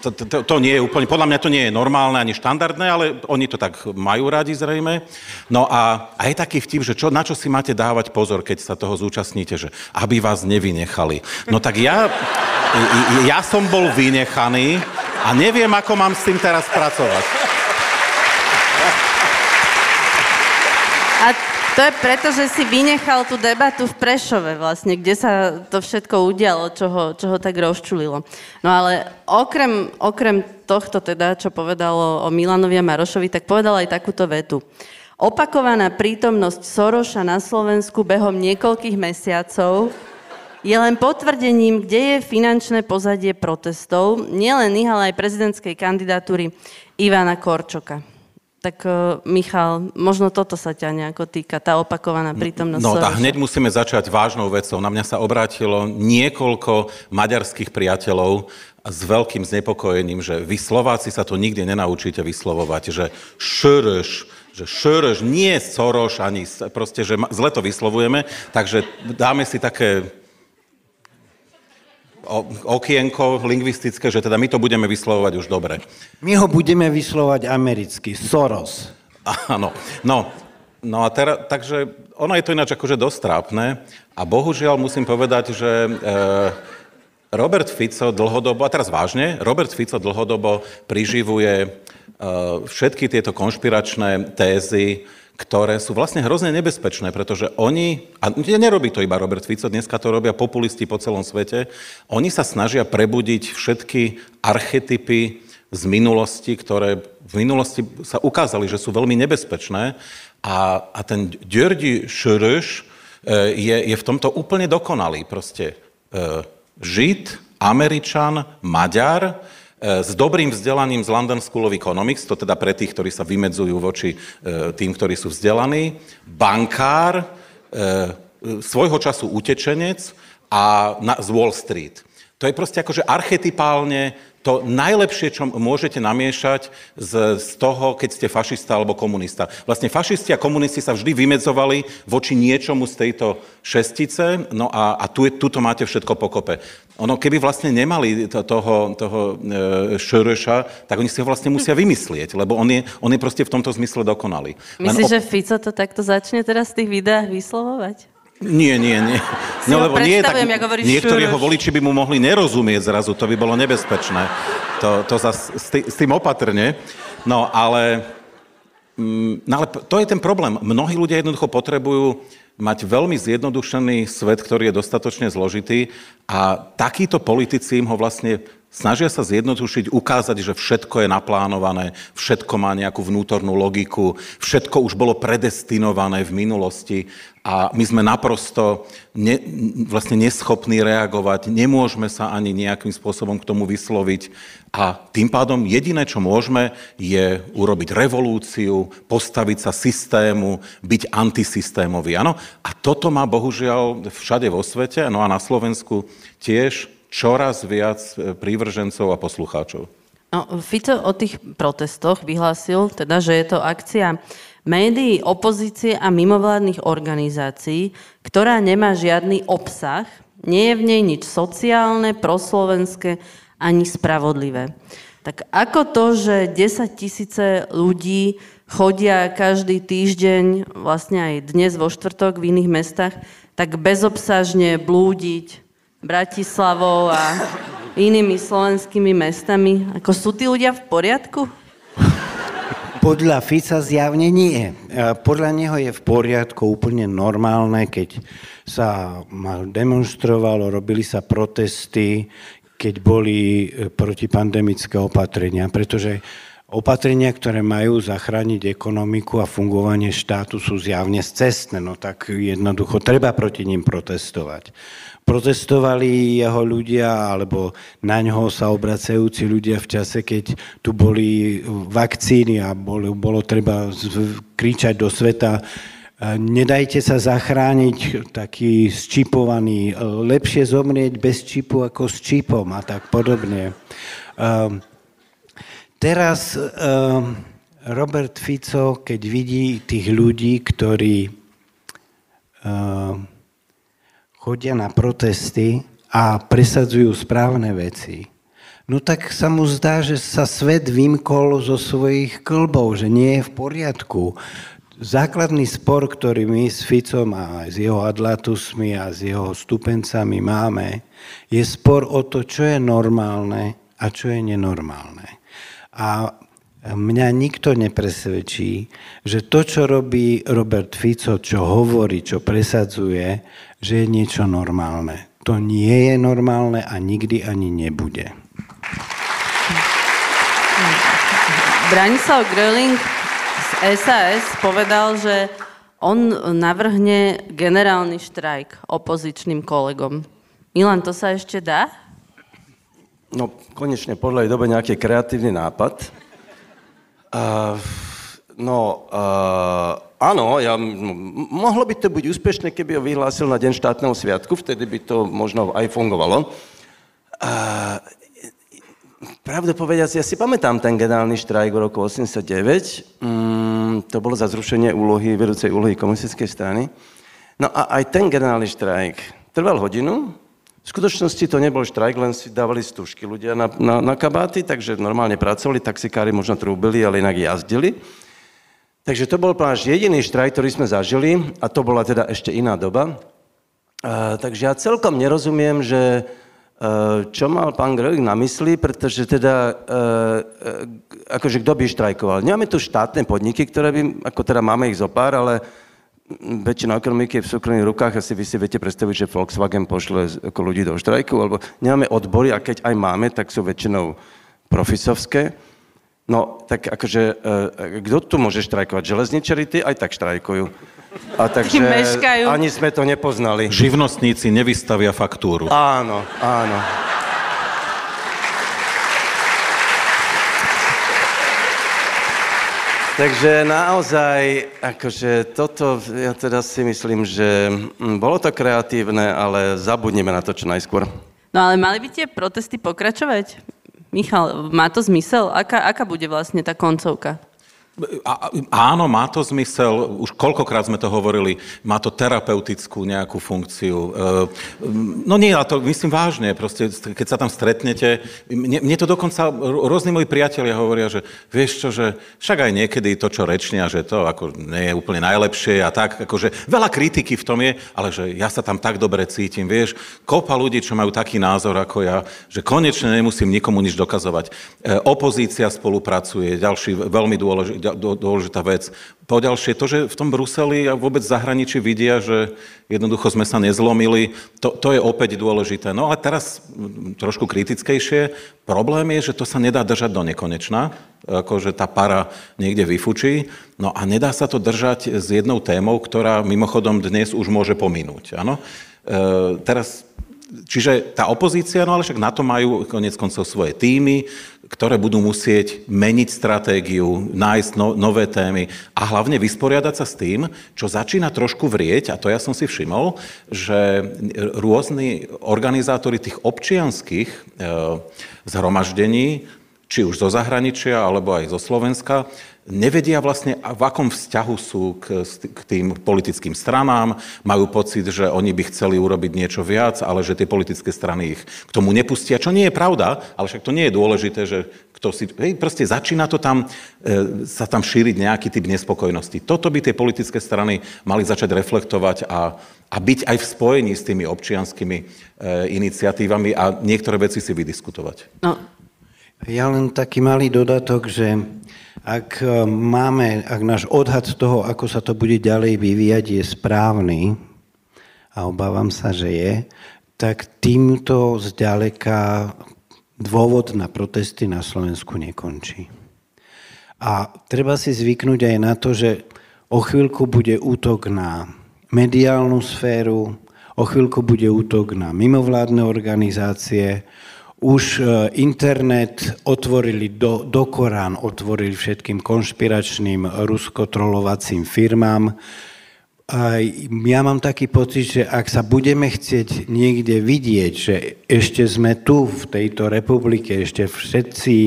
to, to, to nie je úplne, podľa mňa to nie je normálne ani štandardné, ale oni to tak majú radi zrejme. No a, a je taký vtip, že čo, na čo si máte dávať pozor, keď sa toho zúčastníte, že aby vás nevynechali. No tak ja, ja som bol vynechaný a neviem, ako mám s tým teraz pracovať. A to je preto, že si vynechal tú debatu v Prešove vlastne, kde sa to všetko udialo, čo ho, čo ho tak rozčulilo. No ale okrem, okrem tohto teda, čo povedalo o Milanovi a Marošovi, tak povedal aj takúto vetu. Opakovaná prítomnosť Soroša na Slovensku behom niekoľkých mesiacov je len potvrdením, kde je finančné pozadie protestov, nielen ich, ale aj prezidentskej kandidatúry Ivana Korčoka. Tak uh, Michal, možno toto sa ťa nejako týka, tá opakovaná prítomnosť. No tak hneď musíme začať vážnou vecou. Na mňa sa obrátilo niekoľko maďarských priateľov s veľkým znepokojením, že vy Slováci sa to nikdy nenaučíte vyslovovať, že šrš, že šrš, nie Soroš, ani proste, že zle to vyslovujeme, takže dáme si také okienko lingvistické, že teda my to budeme vyslovovať už dobre. My ho budeme vyslovať americky, Soros. Áno, no, no a teraz, takže ono je to ináč akože dosť trápne a bohužiaľ musím povedať, že e, Robert Fico dlhodobo, a teraz vážne, Robert Fico dlhodobo priživuje e, všetky tieto konšpiračné tézy, ktoré sú vlastne hrozne nebezpečné, pretože oni, a nerobí to iba Robert Fico, dneska to robia populisti po celom svete, oni sa snažia prebudiť všetky archetypy z minulosti, ktoré v minulosti sa ukázali, že sú veľmi nebezpečné a, a ten Djördi Šrš e, je, je v tomto úplne dokonalý. Proste e, Žid, Američan, Maďar, s dobrým vzdelaním z London School of Economics, to teda pre tých, ktorí sa vymedzujú voči e, tým, ktorí sú vzdelaní, bankár, e, svojho času utečenec a na, z Wall Street. To je proste akože archetypálne to najlepšie, čo môžete namiešať z, z toho, keď ste fašista alebo komunista. Vlastne fašisti a komunisti sa vždy vymedzovali voči niečomu z tejto šestice, no a, a tu, tuto máte všetko pokope. Ono, keby vlastne nemali to, toho, toho e, šereša, tak oni si ho vlastne musia vymyslieť, lebo on je, on je proste v tomto zmysle dokonalý. Myslíš, op- že Fico to takto začne teraz v tých videách vyslovovať? Nie, nie, nie. No, lebo nie, tak niektorí jeho voliči by mu mohli nerozumieť zrazu, to by bolo nebezpečné. To, to zas, s, tý, s tým opatrne. No, ale, mm, no, ale to je ten problém. Mnohí ľudia jednoducho potrebujú mať veľmi zjednodušený svet, ktorý je dostatočne zložitý a takíto politici im ho vlastne Snažia sa zjednodušiť, ukázať, že všetko je naplánované, všetko má nejakú vnútornú logiku, všetko už bolo predestinované v minulosti a my sme naprosto ne, vlastne neschopní reagovať, nemôžeme sa ani nejakým spôsobom k tomu vysloviť a tým pádom jediné, čo môžeme, je urobiť revolúciu, postaviť sa systému, byť antisystémový. Ano? A toto má bohužiaľ všade vo svete, no a na Slovensku tiež čoraz viac e, prívržencov a poslucháčov. No, Fico o tých protestoch vyhlásil, teda, že je to akcia médií, opozície a mimovládnych organizácií, ktorá nemá žiadny obsah, nie je v nej nič sociálne, proslovenské ani spravodlivé. Tak ako to, že 10 tisíce ľudí chodia každý týždeň, vlastne aj dnes vo štvrtok v iných mestách, tak bezobsažne blúdiť, Bratislavou a inými slovenskými mestami. Ako sú tí ľudia v poriadku? Podľa Fica zjavne nie. Podľa neho je v poriadku úplne normálne, keď sa demonstrovalo, robili sa protesty, keď boli e, protipandemické opatrenia, pretože opatrenia, ktoré majú zachrániť ekonomiku a fungovanie štátu sú zjavne cestné, no tak jednoducho treba proti ním protestovať protestovali jeho ľudia, alebo na ňoho sa obracajúci ľudia v čase, keď tu boli vakcíny a bolo, bolo treba kričať do sveta, nedajte sa zachrániť taký zčipovaný, lepšie zomrieť bez čipu ako s čipom a tak podobne. Ehm, teraz ehm, Robert Fico, keď vidí tých ľudí, ktorí chodia na protesty a presadzujú správne veci. no tak sa mu zdá, že sa svet vymkol zo svojich klbov, že nie je v poriadku. Základný spor, ktorý my s Ficom a s jeho adlatusmi a s jeho stupencami máme, je spor o to, čo je normálne a čo je nenormálne. A mňa nikto nepresvedčí, že to, čo robí Robert Fico, čo hovorí, čo presadzuje, že je niečo normálne. To nie je normálne a nikdy ani nebude. Branislav Gröling z SAS povedal, že on navrhne generálny štrajk opozičným kolegom. Milan, to sa ešte dá? No, konečne podľa dobe nejaký kreatívny nápad. Uh, no, uh, áno, ja, mohlo by to byť úspešné, keby ho vyhlásil na Deň štátneho sviatku, vtedy by to možno aj fungovalo. Uh, pravdu povediac, ja si pamätám ten generálny štrajk v roku 89. Mm, to bolo za zrušenie úlohy, vedúcej úlohy komunistickej strany. No a aj ten generálny štrajk trval hodinu, v skutočnosti to nebol štrajk, len si dávali stúžky ľudia na, na, na kabáty, takže normálne pracovali, taxikári možno trúbili, ale inak jazdili. Takže to bol náš jediný štrajk, ktorý sme zažili a to bola teda ešte iná doba. Uh, takže ja celkom nerozumiem, že uh, čo mal pán Gröling na mysli, pretože teda, uh, akože kto by štrajkoval. Nemáme tu štátne podniky, ktoré by, ako teda máme ich zopár, ale väčšina ekonomiky je v súkromných rukách, asi vy si viete predstaviť, že Volkswagen pošle ako ľudí do štrajku, alebo nemáme odbory a keď aj máme, tak sú väčšinou profisovské. No, tak akože, e, kto tu môže štrajkovať? Železničari, ty aj tak štrajkujú. A takže ani sme to nepoznali. Živnostníci nevystavia faktúru. Áno, áno. Takže naozaj, akože toto, ja teda si myslím, že mm, bolo to kreatívne, ale zabudnime na to čo najskôr. No ale mali by tie protesty pokračovať? Michal, má to zmysel? Aká, aká bude vlastne tá koncovka? Áno, má to zmysel, už koľkokrát sme to hovorili, má to terapeutickú nejakú funkciu. E, no nie, ale to myslím vážne, proste, keď sa tam stretnete, mne, mne to dokonca rôzni moji priatelia hovoria, že vieš čo, že však aj niekedy to, čo rečnia, že to ako nie je úplne najlepšie a tak, akože veľa kritiky v tom je, ale že ja sa tam tak dobre cítim, vieš, kopa ľudí, čo majú taký názor ako ja, že konečne nemusím nikomu nič dokazovať. E, opozícia spolupracuje, ďalší veľmi dôležitý dôležitá vec. Po ďalšie, to, že v tom Bruseli a vôbec zahraničí vidia, že jednoducho sme sa nezlomili, to, to je opäť dôležité. No ale teraz trošku kritickejšie. Problém je, že to sa nedá držať do nekonečna, akože tá para niekde vyfučí, no a nedá sa to držať s jednou témou, ktorá mimochodom dnes už môže pominúť. Áno? E, teraz Čiže tá opozícia, no ale však na to majú konec koncov svoje týmy, ktoré budú musieť meniť stratégiu, nájsť no, nové témy a hlavne vysporiadať sa s tým, čo začína trošku vrieť, a to ja som si všimol, že rôzni organizátori tých občianských e, zhromaždení, či už zo zahraničia, alebo aj zo Slovenska, nevedia vlastne, v akom vzťahu sú k, k tým politickým stranám, majú pocit, že oni by chceli urobiť niečo viac, ale že tie politické strany ich k tomu nepustia, čo nie je pravda, ale však to nie je dôležité, že kto si... Hej, proste začína to tam, e, sa tam šíriť nejaký typ nespokojnosti. Toto by tie politické strany mali začať reflektovať a, a byť aj v spojení s tými občianskými e, iniciatívami a niektoré veci si vydiskutovať. No. Ja len taký malý dodatok, že ak e, máme, ak náš odhad toho, ako sa to bude ďalej vyvíjať, je správny, a obávam sa, že je, tak týmto zďaleka dôvod na protesty na Slovensku nekončí. A treba si zvyknúť aj na to, že o chvíľku bude útok na mediálnu sféru, o chvíľku bude útok na mimovládne organizácie, už e, internet otvorili do, do Korán, otvorili všetkým konšpiračným ruskotrolovacím firmám. A ja mám taký pocit, že ak sa budeme chcieť niekde vidieť, že ešte sme tu v tejto republike, ešte všetci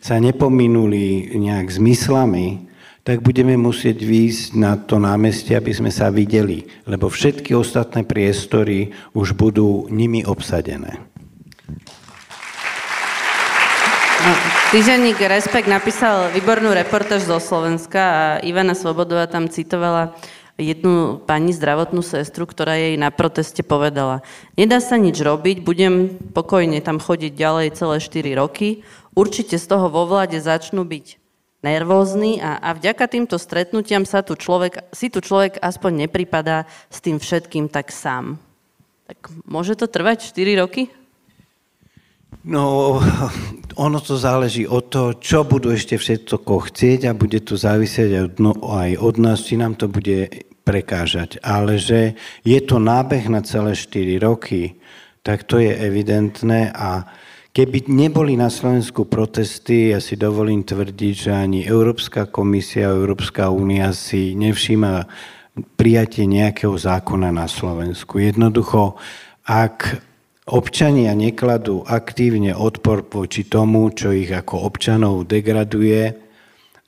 sa nepominuli nejak zmyslami, tak budeme musieť výjsť na to námestie, aby sme sa videli, lebo všetky ostatné priestory už budú nimi obsadené. No, týženík Respekt napísal výbornú reportáž zo Slovenska a Ivana Svobodová tam citovala jednu pani zdravotnú sestru, ktorá jej na proteste povedala, nedá sa nič robiť, budem pokojne tam chodiť ďalej celé 4 roky, určite z toho vo vláde začnú byť nervózny a, a vďaka týmto stretnutiam sa tu človek, si tu človek aspoň nepripadá s tým všetkým tak sám. Tak môže to trvať 4 roky? No, ono to záleží od toho, čo budú ešte všetko chcieť a bude to závisieť aj od, no, nás, či nám to bude prekážať. Ale že je to nábeh na celé 4 roky, tak to je evidentné a keby neboli na Slovensku protesty, ja si dovolím tvrdiť, že ani Európska komisia, Európska únia si nevšíma prijatie nejakého zákona na Slovensku. Jednoducho, ak občania nekladú aktívne odpor voči tomu, čo ich ako občanov degraduje,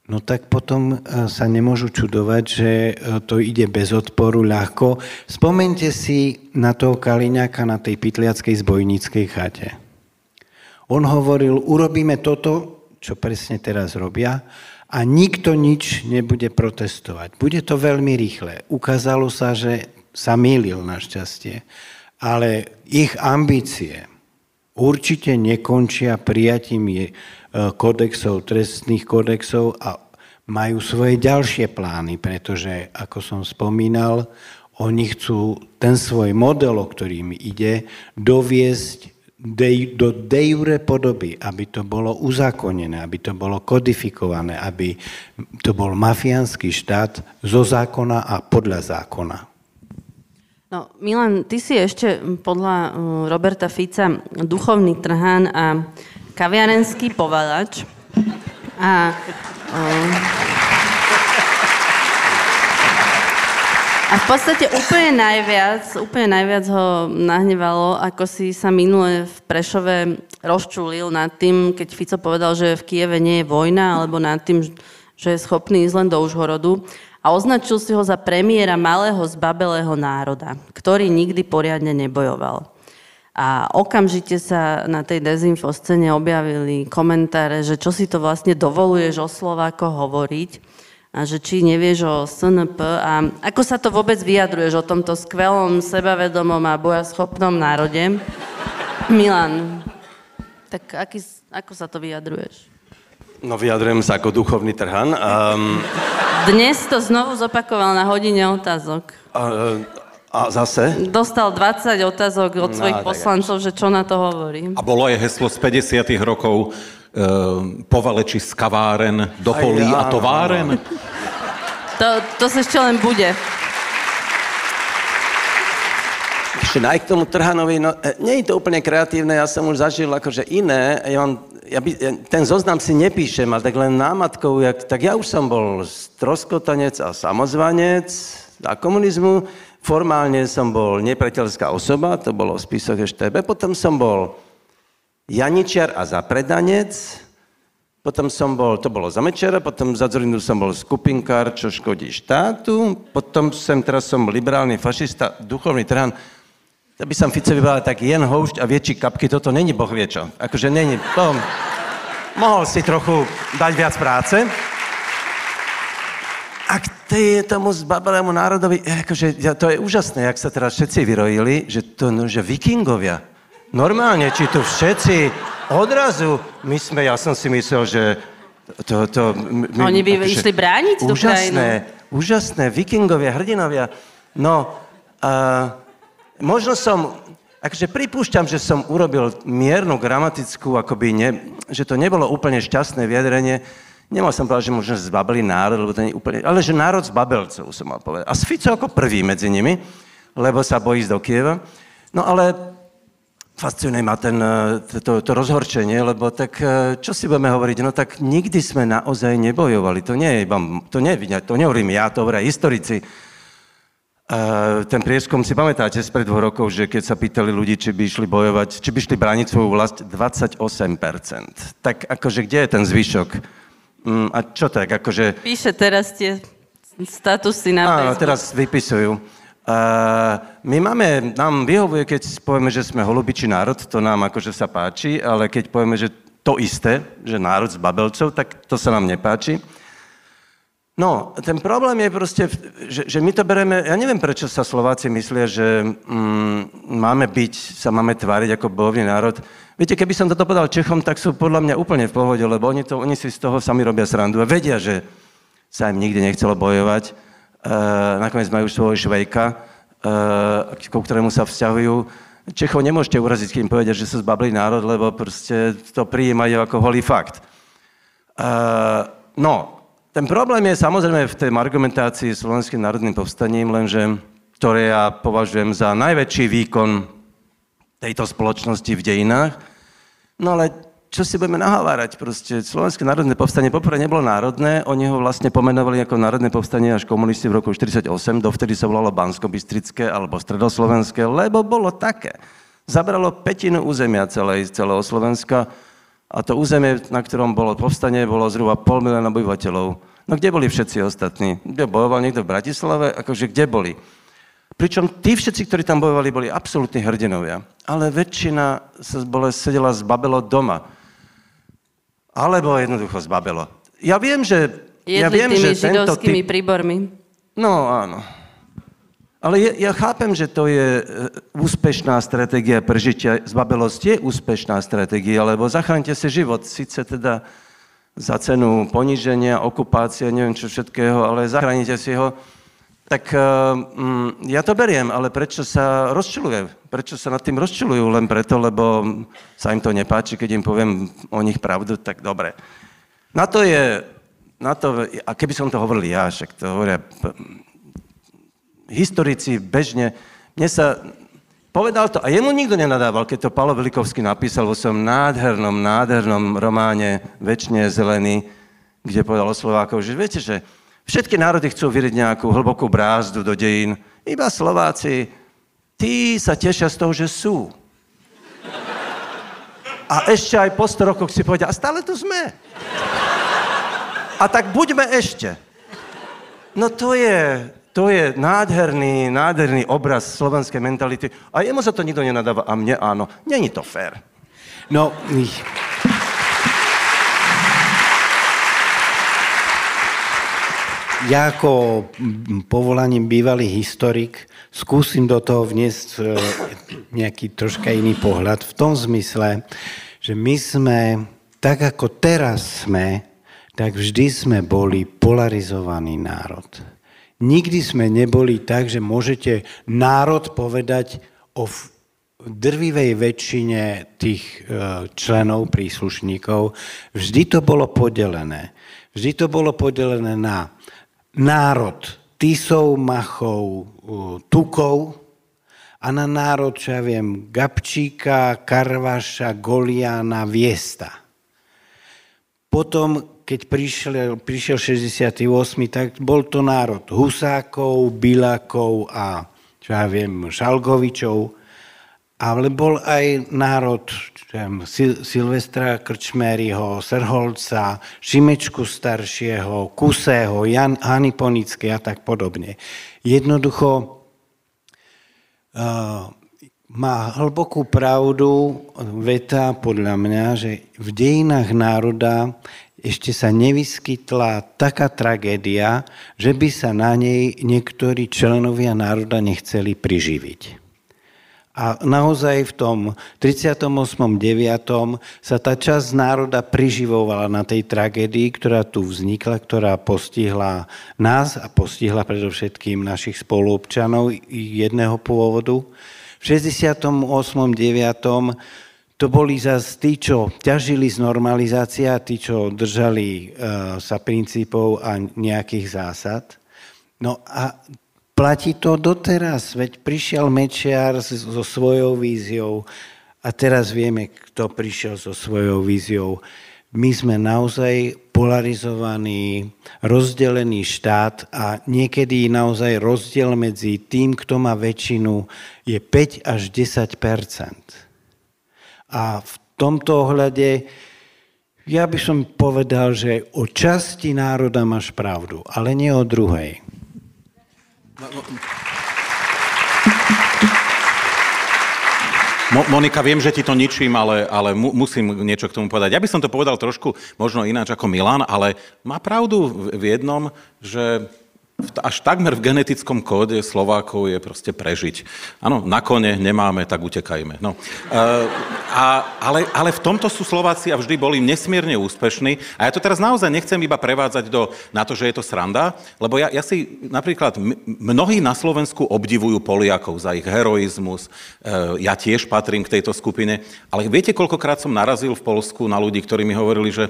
no tak potom e, sa nemôžu čudovať, že e, to ide bez odporu ľahko. Spomente si na toho Kaliňáka na tej pytliackej zbojníckej chate. On hovoril, urobíme toto, čo presne teraz robia, a nikto nič nebude protestovať. Bude to veľmi rýchle. Ukázalo sa, že sa mýlil našťastie ale ich ambície určite nekončia prijatím e, kodexov, trestných kodexov a majú svoje ďalšie plány, pretože, ako som spomínal, oni chcú ten svoj model, o ktorý mi ide, doviesť do de jure podoby, aby to bolo uzákonené, aby to bolo kodifikované, aby to bol mafiánsky štát zo zákona a podľa zákona. No, Milan, ty si ešte podľa Roberta Fica duchovný trhán a kaviarenský povalač. A, a v podstate úplne najviac, úplne najviac ho nahnevalo, ako si sa minule v Prešove rozčulil nad tým, keď Fico povedal, že v Kieve nie je vojna, alebo nad tým, že je schopný ísť len do Užhorodu a označil si ho za premiéra malého zbabelého národa, ktorý nikdy poriadne nebojoval. A okamžite sa na tej dezinfoscene objavili komentáre, že čo si to vlastne dovoluješ o Slováko hovoriť a že či nevieš o SNP a ako sa to vôbec vyjadruješ o tomto skvelom, sebavedomom a bojaschopnom národe. Milan, tak aký, ako sa to vyjadruješ? No vyjadrujem sa ako duchovný trhan. Um... Dnes to znovu zopakoval na hodine otázok. A, a zase? Dostal 20 otázok od no, svojich poslancov, že čo na to hovorí. A bolo aj heslo z 50 rokov e, povaleči z kaváren do polí ja, a továren. To, to sa ešte len bude. Ešte naj k tomu Trhanovi, no, e, nie je to úplne kreatívne, ja som už zažil akože iné, ja mám ja by, ja, ten zoznam si nepíšem, ale tak len námatkou, jak, tak ja už som bol stroskotanec a samozvanec za komunizmu. Formálne som bol nepriateľská osoba, to bolo v spisoch EŠTB. Potom som bol Janičiar a zapredanec. Potom som bol, to bolo za Mečera, potom za Zorinu som bol skupinkár, čo škodí štátu. Potom som, teraz som liberálny fašista, duchovný trhan. To by som Ficovi povedal tak jen houšť a väčší kapky, toto není boh vie čo. Akože není, to... Mohol si trochu dať viac práce. A k tej, tomu zbabelému národovi, akože, ja, to je úžasné, jak sa teraz všetci vyrojili, že to, no, že vikingovia. Normálne, či tu všetci odrazu, my sme, ja som si myslel, že to, to, my, Oni by akože, išli brániť tú úžasné, krajinu. Úžasné, vikingovia, hrdinovia. No, uh, možno som, akože pripúšťam, že som urobil miernu gramatickú, akoby ne, že to nebolo úplne šťastné vyjadrenie. Nemal som povedať, že možno zbabelý národ, lebo to nie úplne, ale že národ z babelcov som mal povedať. A s Fico ako prvý medzi nimi, lebo sa bojí ísť do Kieva. No ale fascinuje ma ten, e, to, to rozhorčenie, lebo tak e, čo si budeme hovoriť? No tak nikdy sme naozaj nebojovali. To nie je iba, to, nie, to nehovorím ja, to hovoria historici ten prieskum si pamätáte spred dvoch rokov, že keď sa pýtali ľudí, či by išli bojovať, či by išli brániť svoju vlast, 28%. Tak akože kde je ten zvyšok? Mm, a čo tak, akože... Píše teraz tie statusy na Áno, teraz vypisujú. Uh, my máme, nám vyhovuje, keď povieme, že sme holubičí národ, to nám akože sa páči, ale keď povieme, že to isté, že národ z Babelcov, tak to sa nám nepáči. No, ten problém je proste, že, že my to bereme, ja neviem, prečo sa Slováci myslia, že mm, máme byť, sa máme tváriť ako bojovný národ. Viete, keby som toto povedal Čechom, tak sú podľa mňa úplne v pohode, lebo oni, to, oni si z toho sami robia srandu a vedia, že sa im nikdy nechcelo bojovať. E, nakoniec majú svojho švejka, e, ku ktorému sa vzťahujú. Čechov nemôžete uraziť, keď im povedia, že sú zbablý národ, lebo proste to prijímajú ako holý fakt. E, no, ten problém je samozrejme v tej argumentácii Slovenským národným povstaním, lenže ktoré ja považujem za najväčší výkon tejto spoločnosti v dejinách. No ale čo si budeme nahovárať? Proste Slovenské národné povstanie poprvé nebolo národné, oni ho vlastne pomenovali ako národné povstanie až komunisti v roku 1948, dovtedy sa volalo Bansko-Bystrické alebo Stredoslovenské, lebo bolo také. Zabralo petinu územia celej, celého Slovenska, a to územie, na ktorom bolo povstanie, bolo zhruba pol milióna obyvateľov. No kde boli všetci ostatní? Kde bojoval niekto v Bratislave? Akože kde boli? Pričom tí všetci, ktorí tam bojovali, boli absolútni hrdinovia. Ale väčšina sa bolo, sedela z Babelo doma. Alebo jednoducho z Babelo. Ja viem, že... Jedli ja viem, tými že židovskými typ... príbormi. No áno. Ale ja, ja chápem, že to je e, úspešná stratégia prežitia. Zbabelosť je úspešná stratégia, lebo zachránite si život. Sice teda za cenu poníženia, okupácie, neviem čo všetkého, ale zachránite si ho. Tak um, ja to beriem, ale prečo sa rozčulujú? Prečo sa nad tým rozčulujú? Len preto, lebo sa im to nepáči, keď im poviem o nich pravdu, tak dobre. Na to je, na to, a keby som to hovoril ja, však to hovoria historici bežne, mne sa, povedal to, a jemu nikto nenadával, keď to Palo Velikovský napísal vo svojom nádhernom, nádhernom románe Večne zelený, kde povedal o Slovákov, že viete, že všetky národy chcú vyriť nejakú hlbokú brázdu do dejín, iba Slováci, tí sa tešia z toho, že sú. A ešte aj po 100 rokoch si povedia, a stále tu sme. A tak buďme ešte. No to je, to je nádherný, nádherný obraz slovenskej mentality. A jemu sa to nikto nenadáva, a mne áno. Není to fér. No, ja ako povolaním bývalý historik skúsim do toho vniesť e, nejaký troška iný pohľad v tom zmysle, že my sme, tak ako teraz sme, tak vždy sme boli polarizovaný národ. Nikdy sme neboli tak, že môžete národ povedať o drvivej väčšine tých e, členov, príslušníkov. Vždy to bolo podelené. Vždy to bolo podelené na národ Tisov, Machov, Tukov a na národ, čo ja viem, Gabčíka, Karvaša, Goliana, Viesta. Potom keď prišiel, prišiel 68., tak bol to národ Husákov, Bilákov a čo ja viem, Šalgovičov, ale bol aj národ viem, Sil- Silvestra Krčmeryho, Serholca, Šimečku staršieho, Kusého, Jan, Hany Ponické a tak podobne. Jednoducho uh, má hlbokú pravdu veta podľa mňa, že v dejinách národa ešte sa nevyskytla taká tragédia, že by sa na nej niektorí členovia národa nechceli priživiť. A naozaj v tom 38.9. sa tá časť národa priživovala na tej tragédii, ktorá tu vznikla, ktorá postihla nás a postihla predovšetkým našich spoluobčanov jedného pôvodu. V 68.9 to boli zase tí, čo ťažili z normalizácia, tí, čo držali uh, sa princípov a nejakých zásad. No a platí to doteraz, veď prišiel Mečiar so svojou víziou a teraz vieme, kto prišiel so svojou víziou. My sme naozaj polarizovaný, rozdelený štát a niekedy naozaj rozdiel medzi tým, kto má väčšinu, je 5 až 10 a v tomto ohľade ja by som povedal, že o časti národa máš pravdu, ale nie o druhej. Mo- Monika, viem, že ti to ničím, ale, ale mu, musím niečo k tomu povedať. Ja by som to povedal trošku možno ináč ako Milan, ale má pravdu v jednom, že až takmer v genetickom kóde Slovákov je proste prežiť. Áno, na kone nemáme, tak utekajme. No. E, a, ale, ale v tomto sú Slováci a vždy boli nesmierne úspešní. A ja to teraz naozaj nechcem iba prevádzať do, na to, že je to sranda, lebo ja, ja si napríklad, mnohí na Slovensku obdivujú Poliakov za ich heroizmus. E, ja tiež patrím k tejto skupine. Ale viete, koľkokrát som narazil v Polsku na ľudí, ktorí mi hovorili, že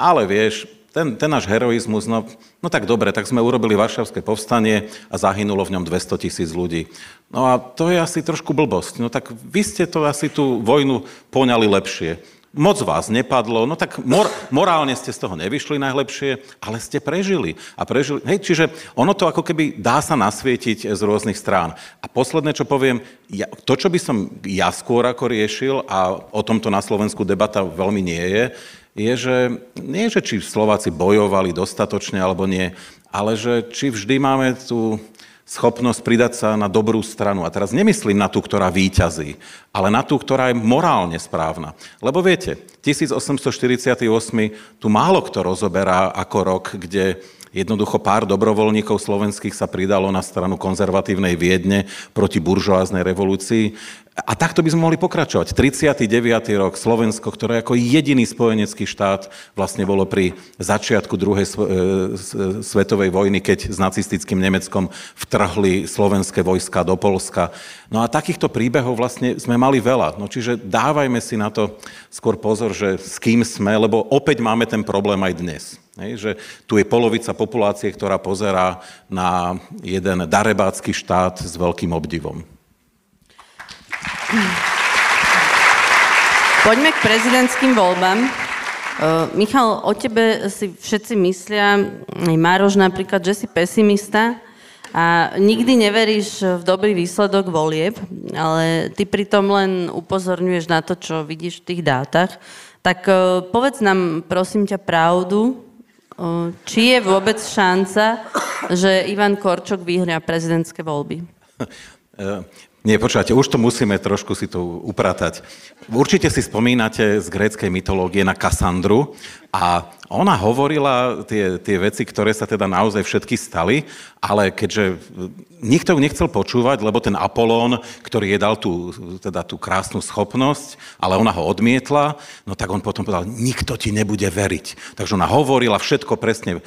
ale vieš, ten, ten náš heroizmus, no, no tak dobre, tak sme urobili Varšavské povstanie a zahynulo v ňom 200 tisíc ľudí. No a to je asi trošku blbosť. No tak vy ste to asi tú vojnu poňali lepšie. Moc vás nepadlo, no tak mor, morálne ste z toho nevyšli najlepšie, ale ste prežili. A prežili hej, čiže ono to ako keby dá sa nasvietiť z rôznych strán. A posledné, čo poviem, ja, to, čo by som ja skôr ako riešil, a o tomto na Slovensku debata veľmi nie je, je, že nie, že či Slováci bojovali dostatočne alebo nie, ale že či vždy máme tú schopnosť pridať sa na dobrú stranu. A teraz nemyslím na tú, ktorá výťazí, ale na tú, ktorá je morálne správna. Lebo viete, 1848 tu málo kto rozoberá ako rok, kde Jednoducho pár dobrovoľníkov slovenských sa pridalo na stranu konzervatívnej Viedne proti buržoáznej revolúcii. A takto by sme mohli pokračovať. 39. rok Slovensko, ktoré ako jediný spojenecký štát vlastne bolo pri začiatku druhej e, svetovej vojny, keď s nacistickým Nemeckom vtrhli slovenské vojska do Polska. No a takýchto príbehov vlastne sme mali veľa. No čiže dávajme si na to skôr pozor, že s kým sme, lebo opäť máme ten problém aj dnes. Hej, že tu je polovica populácie, ktorá pozerá na jeden darebácky štát s veľkým obdivom. Poďme k prezidentským voľbám. Uh, Michal, o tebe si všetci myslia, aj Mároš napríklad, že si pesimista a nikdy neveríš v dobrý výsledok volieb, ale ty pritom len upozorňuješ na to, čo vidíš v tých dátach. Tak uh, povedz nám, prosím ťa, pravdu, či je vôbec šanca, že Ivan Korčok vyhria prezidentské voľby? Nie, počúvate, už to musíme trošku si to upratať. Určite si spomínate z gréckej mytológie na Kassandru a ona hovorila tie, tie veci, ktoré sa teda naozaj všetky stali, ale keďže nikto ju nechcel počúvať, lebo ten Apolón, ktorý jej dal tú, teda tú krásnu schopnosť, ale ona ho odmietla, no tak on potom povedal, nikto ti nebude veriť. Takže ona hovorila všetko presne, e,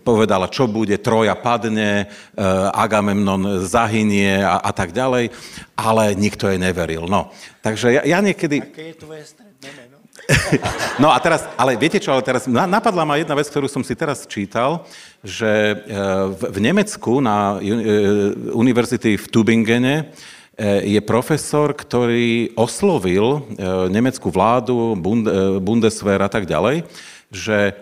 povedala, čo bude, Troja padne, e, Agamemnon zahynie a, a tak ďalej, ale nikto jej neveril. No, takže ja, ja niekedy... Aké je tvoje? No a teraz, ale viete čo, ale teraz napadla ma jedna vec, ktorú som si teraz čítal, že e, v Nemecku na e, univerzity v Tübingene e, je profesor, ktorý oslovil nemeckú vládu, Bundeswehr a tak ďalej, že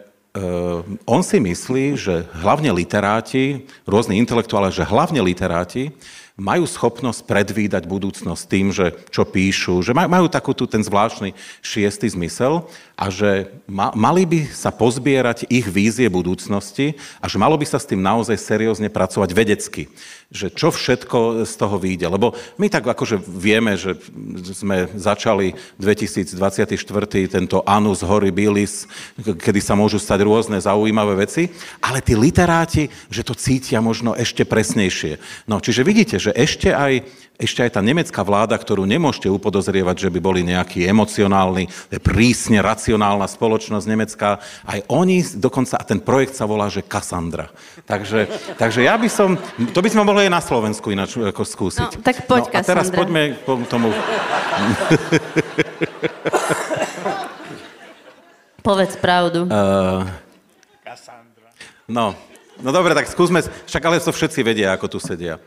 on si myslí, že hlavne literáti, rôzni intelektuáli, že hlavne literáti majú schopnosť predvídať budúcnosť tým, že čo píšu, že majú takú tu ten zvláštny šiestý zmysel a že ma, mali by sa pozbierať ich vízie budúcnosti a že malo by sa s tým naozaj seriózne pracovať vedecky že čo všetko z toho vyjde. Lebo my tak akože vieme, že sme začali 2024. tento Anus Horribilis, kedy sa môžu stať rôzne zaujímavé veci, ale tí literáti, že to cítia možno ešte presnejšie. No, čiže vidíte, že ešte aj ešte aj tá nemecká vláda, ktorú nemôžete upodozrievať, že by boli nejaký emocionálny, prísne racionálna spoločnosť nemecká, aj oni dokonca, a ten projekt sa volá, že Cassandra. Takže, takže ja by som, to by sme mohli aj na Slovensku ináč ako skúsiť. No, tak poď, no, a teraz poďme k tomu... Povedz pravdu. Uh, no, no dobre, tak skúsme, však ale to všetci vedia, ako tu sedia.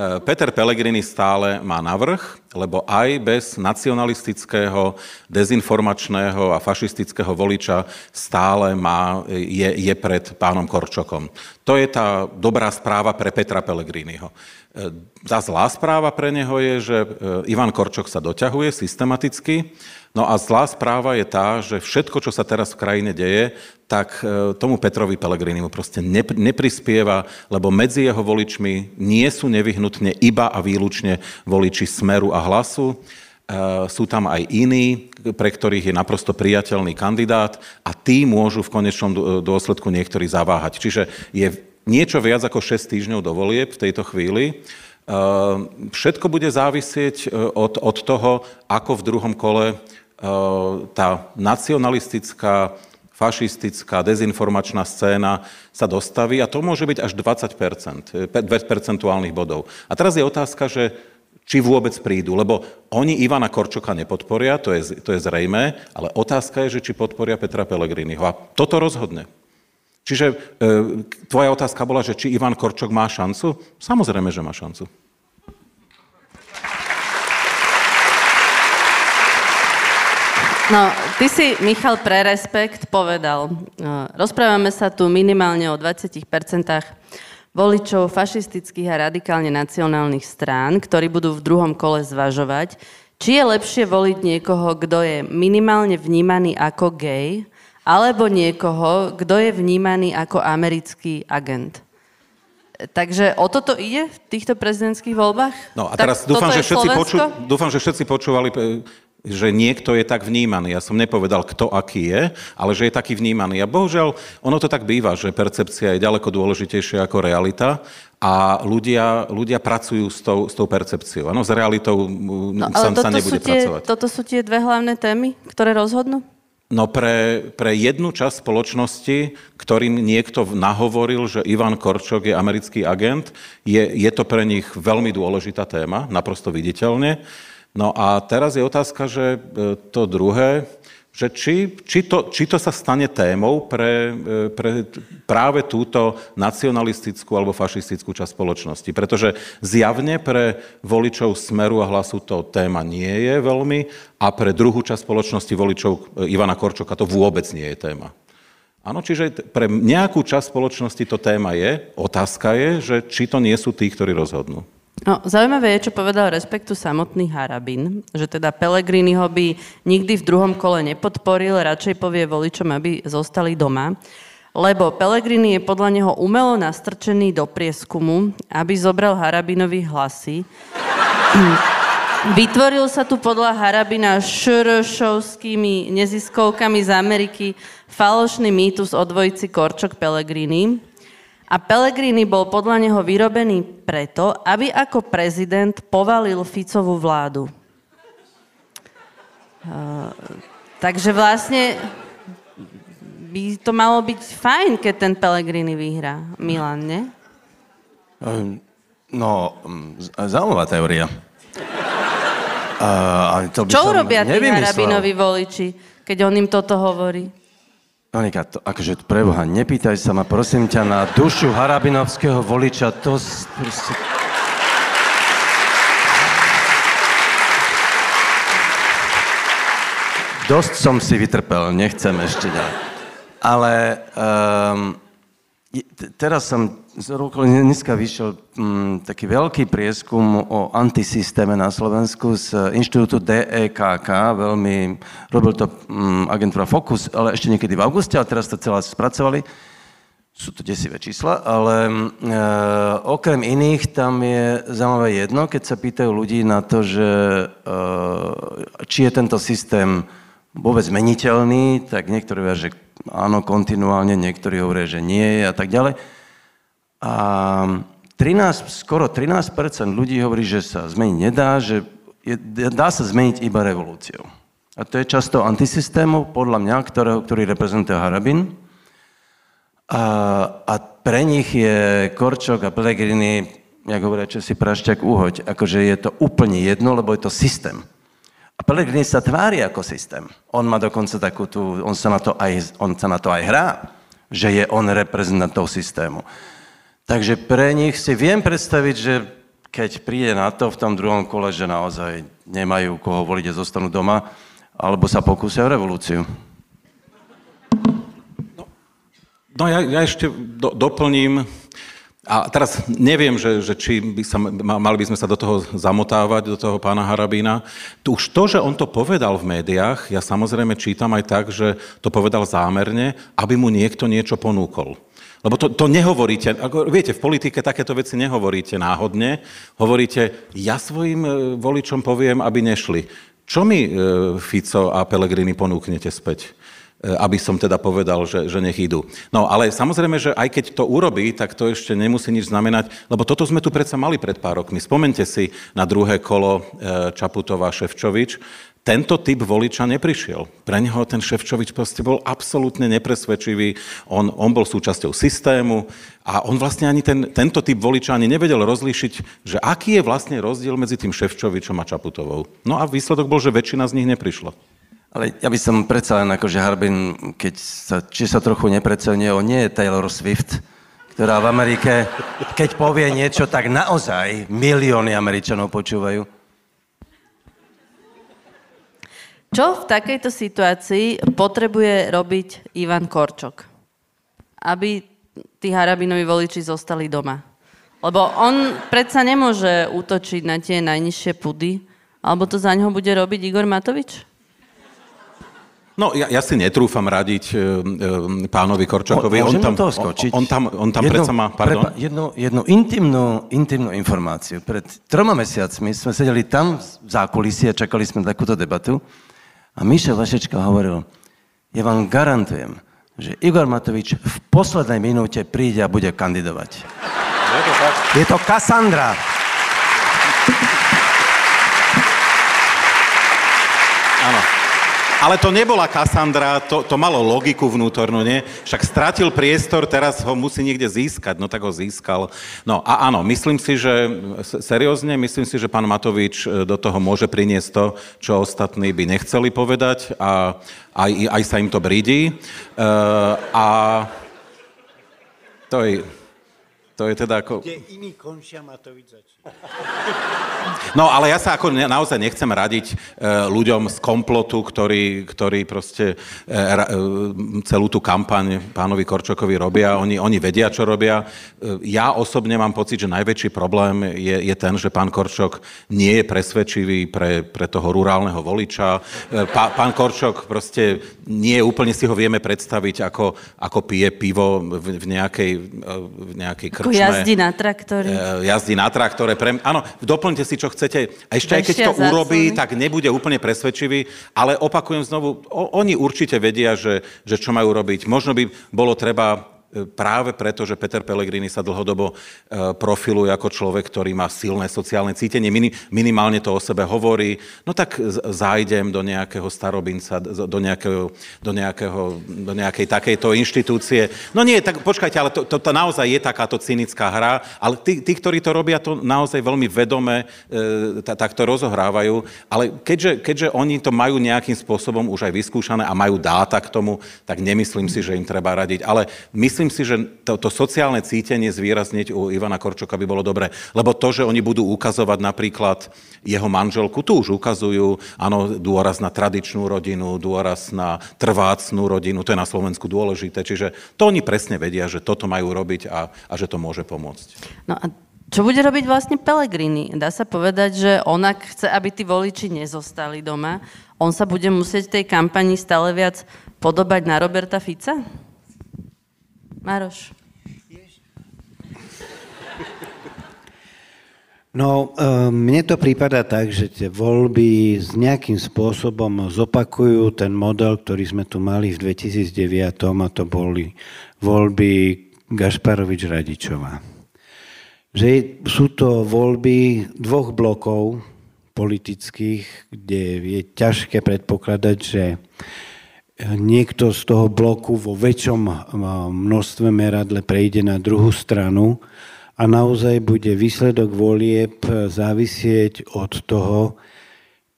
Eh, Peter Pellegrini stále má navrh, lebo aj bez nacionalistického, dezinformačného a fašistického voliča stále má, je, je pred pánom Korčokom. To je tá dobrá správa pre Petra Pellegriniho. Eh, tá zlá správa pre neho je, že eh, Ivan Korčok sa doťahuje systematicky, No a zlá správa je tá, že všetko, čo sa teraz v krajine deje, tak e, tomu Petrovi Pelegrinimu proste neprispieva, lebo medzi jeho voličmi nie sú nevyhnutne iba a výlučne voliči Smeru a Hlasu. sú tam aj iní, pre ktorých je naprosto priateľný kandidát a tí môžu v konečnom dôsledku niektorí zaváhať. Čiže je niečo viac ako 6 týždňov do volieb v tejto chvíli. Všetko bude závisieť od, od toho, ako v druhom kole tá nacionalistická fašistická, dezinformačná scéna sa dostaví a to môže byť až 20% 2 percentuálnych bodov. A teraz je otázka, že či vôbec prídu, lebo oni Ivana Korčoka nepodporia, to je, to je zrejme, ale otázka je, že či podporia Petra Pellegriniho. A toto rozhodne. Čiže e, tvoja otázka bola, že či Ivan Korčok má šancu? Samozrejme, že má šancu. No, ty si, Michal, pre Respekt povedal, no, rozprávame sa tu minimálne o 20% voličov fašistických a radikálne nacionálnych strán, ktorí budú v druhom kole zvažovať, či je lepšie voliť niekoho, kto je minimálne vnímaný ako gay, alebo niekoho, kto je vnímaný ako americký agent. Takže o toto ide v týchto prezidentských voľbách? No a teraz tak dúfam, že všetci poču, dúfam, že všetci počúvali že niekto je tak vnímaný. Ja som nepovedal, kto aký je, ale že je taký vnímaný. A bohužiaľ, ono to tak býva, že percepcia je ďaleko dôležitejšia ako realita a ľudia, ľudia pracujú s tou, s tou percepciou. Ano, s realitou no, sa, sa nebude tie, pracovať. Toto sú tie dve hlavné témy, ktoré rozhodnú? No pre, pre jednu časť spoločnosti, ktorým niekto nahovoril, že Ivan Korčok je americký agent, je, je to pre nich veľmi dôležitá téma, naprosto viditeľne. No a teraz je otázka, že e, to druhé, že či, či, to, či to sa stane témou pre, e, pre práve túto nacionalistickú alebo fašistickú časť spoločnosti. Pretože zjavne pre voličov Smeru a hlasu to téma nie je veľmi a pre druhú časť spoločnosti voličov Ivana Korčoka to vôbec nie je téma. Áno, čiže pre nejakú časť spoločnosti to téma je. Otázka je, že či to nie sú tí, ktorí rozhodnú. No, zaujímavé je, čo povedal Respektu samotný Harabin, že teda Pelegrini ho by nikdy v druhom kole nepodporil, radšej povie voličom, aby zostali doma, lebo Pelegrini je podľa neho umelo nastrčený do prieskumu, aby zobral Harabinovi hlasy. Vytvoril sa tu podľa Harabina šršovskými neziskovkami z Ameriky falošný mýtus o dvojici Korčok Pelegrini, a Pellegrini bol podľa neho vyrobený preto, aby ako prezident povalil Ficovú vládu. Uh, takže vlastne by to malo byť fajn, keď ten Pellegrini vyhrá. Milan, nie? Ehm, no, zaujímavá teória. Uh, to by Čo urobia tí Harabinovi voliči, keď on im toto hovorí? Monika, to, akože preboha, nepýtaj sa ma, prosím ťa, na dušu harabinovského voliča, to proste... Dosť som si vytrpel, nechcem ešte ďalej. Ale um, teraz som dneska vyšiel m, mm, taký veľký prieskum o antisystéme na Slovensku z inštitútu DEKK, veľmi, robil to m, mm, agentúra Focus, ale ešte niekedy v auguste, a teraz to celé spracovali. Sú to desivé čísla, ale e, okrem iných tam je zaujímavé jedno, keď sa pýtajú ľudí na to, že e, či je tento systém vôbec meniteľný, tak niektorí hovoria, že áno, kontinuálne, niektorí hovoria, že nie a tak ďalej. A 13, skoro 13% ľudí hovorí, že sa zmeniť nedá, že je, dá sa zmeniť iba revolúciou. A to je často antisystémov, podľa mňa, ktorého, ktorý reprezentuje Harabin. A, a pre nich je Korčok a Pellegrini, jak hovoria, čo si prašťak uhoď, akože je to úplne jedno, lebo je to systém. A Pellegrini sa tvári ako systém. On má dokonca takú tú, on sa na to aj, on sa na to aj hrá, že je on reprezentant toho systému. Takže pre nich si viem predstaviť, že keď príde na to v tom druhom kole, že naozaj nemajú koho voliť a zostanú doma, alebo sa pokúsia o revolúciu. No, no ja, ja ešte do, doplním, a teraz neviem, že, že či by sa, mali by sme sa do toho zamotávať, do toho pána Harabína. Už to, že on to povedal v médiách, ja samozrejme čítam aj tak, že to povedal zámerne, aby mu niekto niečo ponúkol. Lebo to, to nehovoríte, ako, viete, v politike takéto veci nehovoríte náhodne, hovoríte, ja svojim e, voličom poviem, aby nešli. Čo mi e, Fico a Pelegrini ponúknete späť? E, aby som teda povedal, že, že nech idú. No ale samozrejme, že aj keď to urobí, tak to ešte nemusí nič znamenať, lebo toto sme tu predsa mali pred pár rokmi. Spomente si na druhé kolo Čaputová Ševčovič. Tento typ voliča neprišiel. Pre neho ten Ševčovič proste bol absolútne nepresvedčivý. On, on bol súčasťou systému a on vlastne ani ten, tento typ voliča ani nevedel rozlíšiť, že aký je vlastne rozdiel medzi tým Ševčovičom a Čaputovou. No a výsledok bol, že väčšina z nich neprišla. Ale ja by som predsa len akože Harbin, keď sa, či sa trochu neprecenie, on nie je Taylor Swift, ktorá v Amerike, keď povie niečo, tak naozaj milióny Američanov počúvajú. Čo v takejto situácii potrebuje robiť Ivan Korčok? Aby tí harabinovi voliči zostali doma. Lebo on predsa nemôže útočiť na tie najnižšie pudy, alebo to za ňoho bude robiť Igor Matovič? No, ja, ja si netrúfam radiť e, e, pánovi Korčokovi. on tam, toho skočiť? On, on tam, on tam jednu, predsa má... Pardon? Prepa, jednu, jednu intimnú, intimnú informáciu. Pred troma mesiacmi sme sedeli tam v zákulisí a čakali sme takúto debatu. A Mišel Vašečka hovoril, ja vám garantujem, že Igor Matovič v poslednej minúte príde a bude kandidovať. Je to, tak? Je to Kassandra. Áno. Ale to nebola Kassandra, to, to malo logiku vnútornú, nie? Však stratil priestor, teraz ho musí niekde získať, no tak ho získal. No a áno, myslím si, že, seriózne, myslím si, že pán Matovič e, do toho môže priniesť to, čo ostatní by nechceli povedať a aj, aj sa im to brídi. Uh, a to je, to je teda ako... Kde iný končia, Matovič začína. No, ale ja sa ako naozaj nechcem radiť e, ľuďom z komplotu, ktorí, ktorí proste e, e, celú tú kampaň pánovi Korčokovi robia. Oni, oni vedia, čo robia. Ja osobne mám pocit, že najväčší problém je, je ten, že pán Korčok nie je presvedčivý pre, pre toho rurálneho voliča. Pá, pán Korčok proste nie úplne si ho vieme predstaviť, ako, ako pije pivo v, v nejakej, v nejakej krčme ako jazdí na traktore. Jazdí na traktore. Pre... Áno, doplňte si, čo chcete. A ešte aj keď to urobí, tak nebude úplne presvedčivý, ale opakujem znovu, o, oni určite vedia, že, že čo majú robiť. Možno by bolo treba práve preto, že Peter Pellegrini sa dlhodobo e, profiluje ako človek, ktorý má silné sociálne cítenie, minimálne to o sebe hovorí, no tak zájdem do nejakého starobinca, do, nejakého, do, nejakého, do nejakej takejto inštitúcie. No nie, tak počkajte, ale to, to, to naozaj je takáto cynická hra, ale tí, tí ktorí to robia, to naozaj veľmi vedome e, takto rozohrávajú, ale keďže, keďže oni to majú nejakým spôsobom už aj vyskúšané a majú dáta k tomu, tak nemyslím si, že im treba radiť. Ale myslím, myslím si, že to, to sociálne cítenie zvýrazniť u Ivana Korčoka by bolo dobré. Lebo to, že oni budú ukazovať napríklad jeho manželku, tu už ukazujú, áno, dôraz na tradičnú rodinu, dôraz na trvácnú rodinu, to je na Slovensku dôležité. Čiže to oni presne vedia, že toto majú robiť a, a že to môže pomôcť. No a čo bude robiť vlastne Pelegrini? Dá sa povedať, že on ak chce, aby tí voliči nezostali doma, on sa bude musieť tej kampani stále viac podobať na Roberta Fica? Maroš. No, e, mne to prípada tak, že tie voľby s nejakým spôsobom zopakujú ten model, ktorý sme tu mali v 2009, a to boli voľby Gašparovič-Radičová. Že sú to voľby dvoch blokov politických, kde je ťažké predpokladať, že niekto z toho bloku vo väčšom množstve meradle prejde na druhú stranu a naozaj bude výsledok volieb závisieť od toho,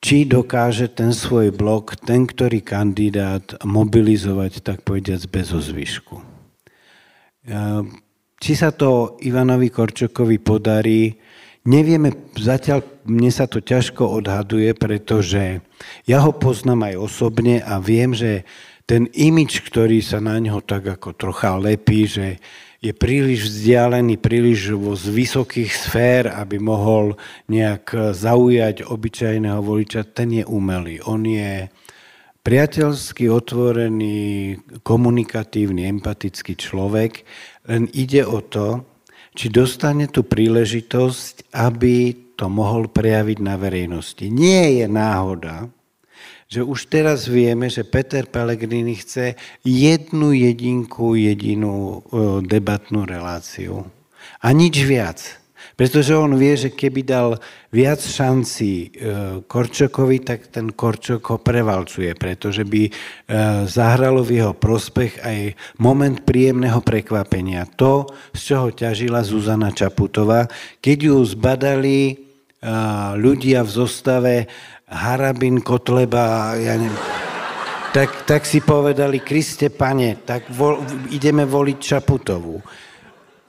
či dokáže ten svoj blok, ten, ktorý kandidát mobilizovať, tak povediac, bez ozvyšku. Eh, či sa to Ivanovi Korčokovi podarí, Nevieme, zatiaľ mne sa to ťažko odhaduje, pretože ja ho poznám aj osobne a viem, že ten imič, ktorý sa na ňo tak ako trocha lepí, že je príliš vzdialený, príliš z vysokých sfér, aby mohol nejak zaujať obyčajného voliča, ten je umelý. On je priateľsky otvorený, komunikatívny, empatický človek, len ide o to, či dostane tú príležitosť, aby to mohol prejaviť na verejnosti. Nie je náhoda, že už teraz vieme, že Peter Pellegrini chce jednu jedinku, jedinú debatnú reláciu. A nič viac. Pretože on vie, že keby dal viac šancí e, Korčokovi, tak ten Korčok ho prevalcuje, pretože by e, zahralo v jeho prospech aj moment príjemného prekvapenia. To, z čoho ťažila Zuzana Čaputová, keď ju zbadali e, ľudia v zostave Harabin, Kotleba, ja neviem, tak, tak si povedali, Kriste pane, tak vo, ideme voliť Čaputovú.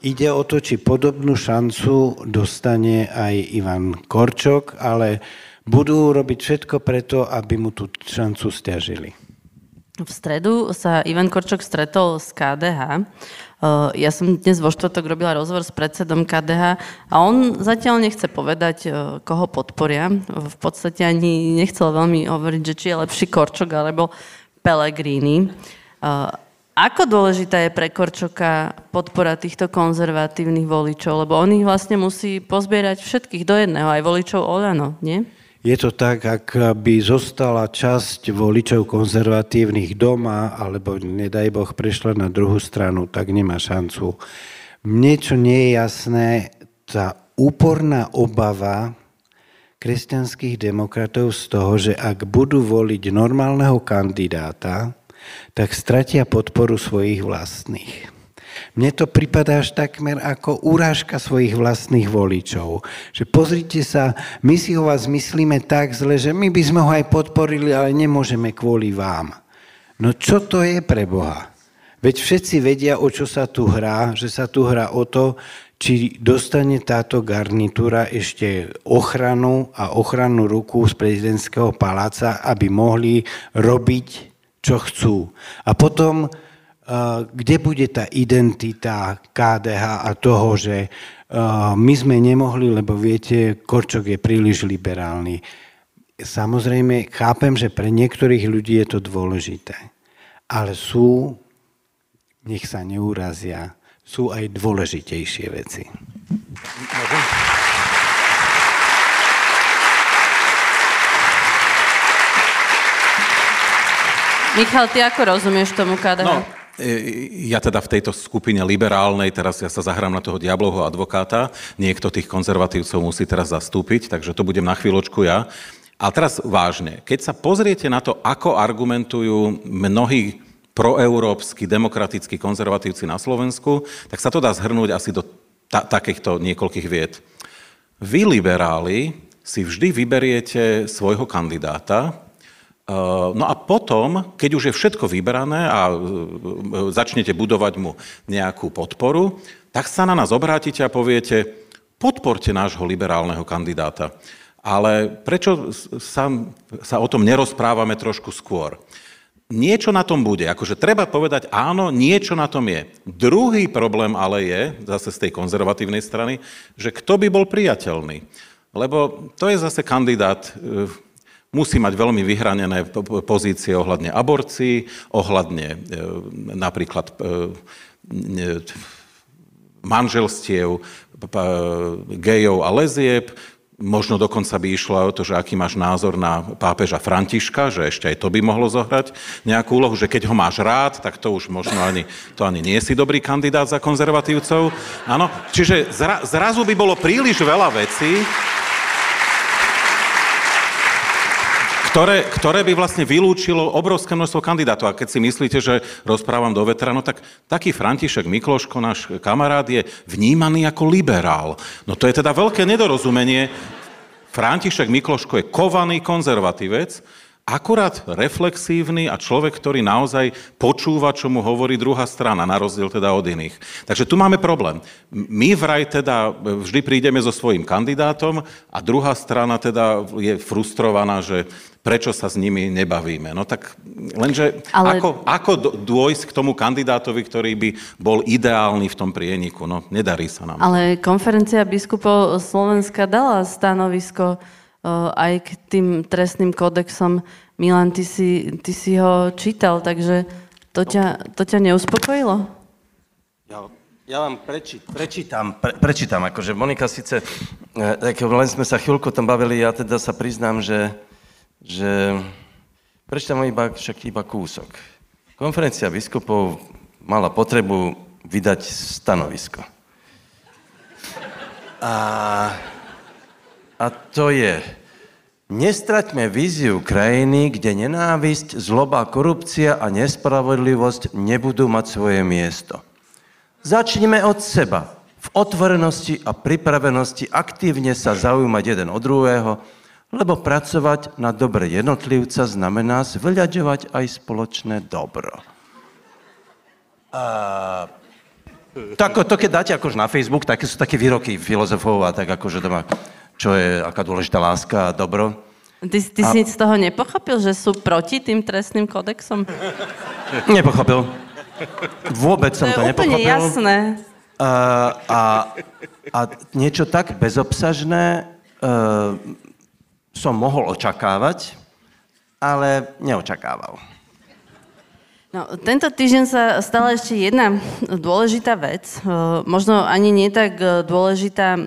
Ide o to, či podobnú šancu dostane aj Ivan Korčok, ale budú robiť všetko preto, aby mu tú šancu stiažili. V stredu sa Ivan Korčok stretol s KDH. E, ja som dnes vo štvrtok robila rozhovor s predsedom KDH a on zatiaľ nechce povedať, e, koho podporia. V podstate ani nechcel veľmi hovoriť, že či je lepší Korčok alebo Pellegrini. Ako dôležitá je pre Korčoka podpora týchto konzervatívnych voličov? Lebo on ich vlastne musí pozbierať všetkých do jedného, aj voličov Olano, nie? Je to tak, ak by zostala časť voličov konzervatívnych doma, alebo nedaj Boh prešla na druhú stranu, tak nemá šancu. Mne čo nie je jasné, tá úporná obava kresťanských demokratov z toho, že ak budú voliť normálneho kandidáta, tak stratia podporu svojich vlastných. Mne to pripadá až takmer ako úrážka svojich vlastných voličov. Že pozrite sa, my si o vás myslíme tak zle, že my by sme ho aj podporili, ale nemôžeme kvôli vám. No čo to je pre Boha? Veď všetci vedia, o čo sa tu hrá, že sa tu hrá o to, či dostane táto garnitúra ešte ochranu a ochrannú ruku z prezidentského paláca, aby mohli robiť čo chcú. A potom, kde bude tá identita KDH a toho, že my sme nemohli, lebo viete, Korčok je príliš liberálny. Samozrejme, chápem, že pre niektorých ľudí je to dôležité. Ale sú, nech sa neurazia, sú aj dôležitejšie veci. Môžem? Michal, ty ako rozumieš tomu KDH? No, e, ja teda v tejto skupine liberálnej, teraz ja sa zahrám na toho diablovho advokáta, niekto tých konzervatívcov musí teraz zastúpiť, takže to budem na chvíľočku ja. A teraz vážne, keď sa pozriete na to, ako argumentujú mnohí proeurópsky, demokratickí konzervatívci na Slovensku, tak sa to dá zhrnúť asi do ta- takýchto niekoľkých vied. Vy, liberáli, si vždy vyberiete svojho kandidáta, no a potom, keď už je všetko vybrané a eh, začnete budovať mu nejakú podporu, tak sa na nás obrátite a poviete, podporte nášho liberálneho kandidáta. Ale prečo sa, sa o tom nerozprávame trošku skôr? Niečo na tom bude. Akože treba povedať, áno, niečo na tom je. Druhý problém ale je, zase z tej konzervatívnej strany, že kto by bol priateľný. Lebo to je zase kandidát, eh, musí mať veľmi vyhranené pozície ohľadne aborcií, ohľadne e, napríklad e, manželstiev gejov a lezieb, Možno dokonca by išlo o to, že aký máš názor na pápeža Františka, že ešte aj to by mohlo zohrať nejakú úlohu, že keď ho máš rád, tak to už možno ani, to ani nie si dobrý kandidát za konzervatívcov. Áno, čiže zra, zrazu by bolo príliš veľa vecí, ktoré, ktoré by vlastne vylúčilo obrovské množstvo kandidátov. A keď si myslíte, že rozprávam do vetra, no tak taký František Mikloško, náš kamarát, je vnímaný ako liberál. No to je teda veľké nedorozumenie. František Mikloško je kovaný konzervatívec, akurát reflexívny a človek, ktorý naozaj počúva, čo mu hovorí druhá strana, na rozdiel teda od iných. Takže tu máme problém. My vraj teda vždy prídeme so svojím kandidátom a druhá strana teda je frustrovaná, že prečo sa s nimi nebavíme. No tak lenže Ale... ako, ako dôjsť k tomu kandidátovi, ktorý by bol ideálny v tom prieniku? No nedarí sa nám. Ale konferencia biskupov Slovenska dala stanovisko aj k tým trestným kódexom. Milan, ty si, ty si ho čítal, takže to ťa, to ťa neuspokojilo? Ja, ja vám preči, prečítam, pre, prečítam, akože Monika síce, tak len sme sa chvíľku tam bavili, ja teda sa priznám, že, že Prečítam iba, však iba kúsok. Konferencia biskupov mala potrebu vydať stanovisko. A, a to je, nestraťme víziu krajiny, kde nenávisť, zloba, korupcia a nespravodlivosť nebudú mať svoje miesto. Začnime od seba, v otvorenosti a pripravenosti aktívne sa zaujímať jeden od druhého, lebo pracovať na dobre jednotlivca znamená zveľaďovať aj spoločné dobro. A... Tak, to keď dáte akože na Facebook, také sú také výroky filozofov a tak akože doma, čo je, aká dôležitá láska a dobro. Ty, ty a... si z toho nepochopil, že sú proti tým trestným kodexom? Nepochopil. Vôbec som to, to je úplne nepochopil. jasné. A, a, a niečo tak bezobsažné uh, som mohol očakávať, ale neočakával. No, tento týždeň sa stala ešte jedna dôležitá vec, e, možno ani nie tak e, dôležitá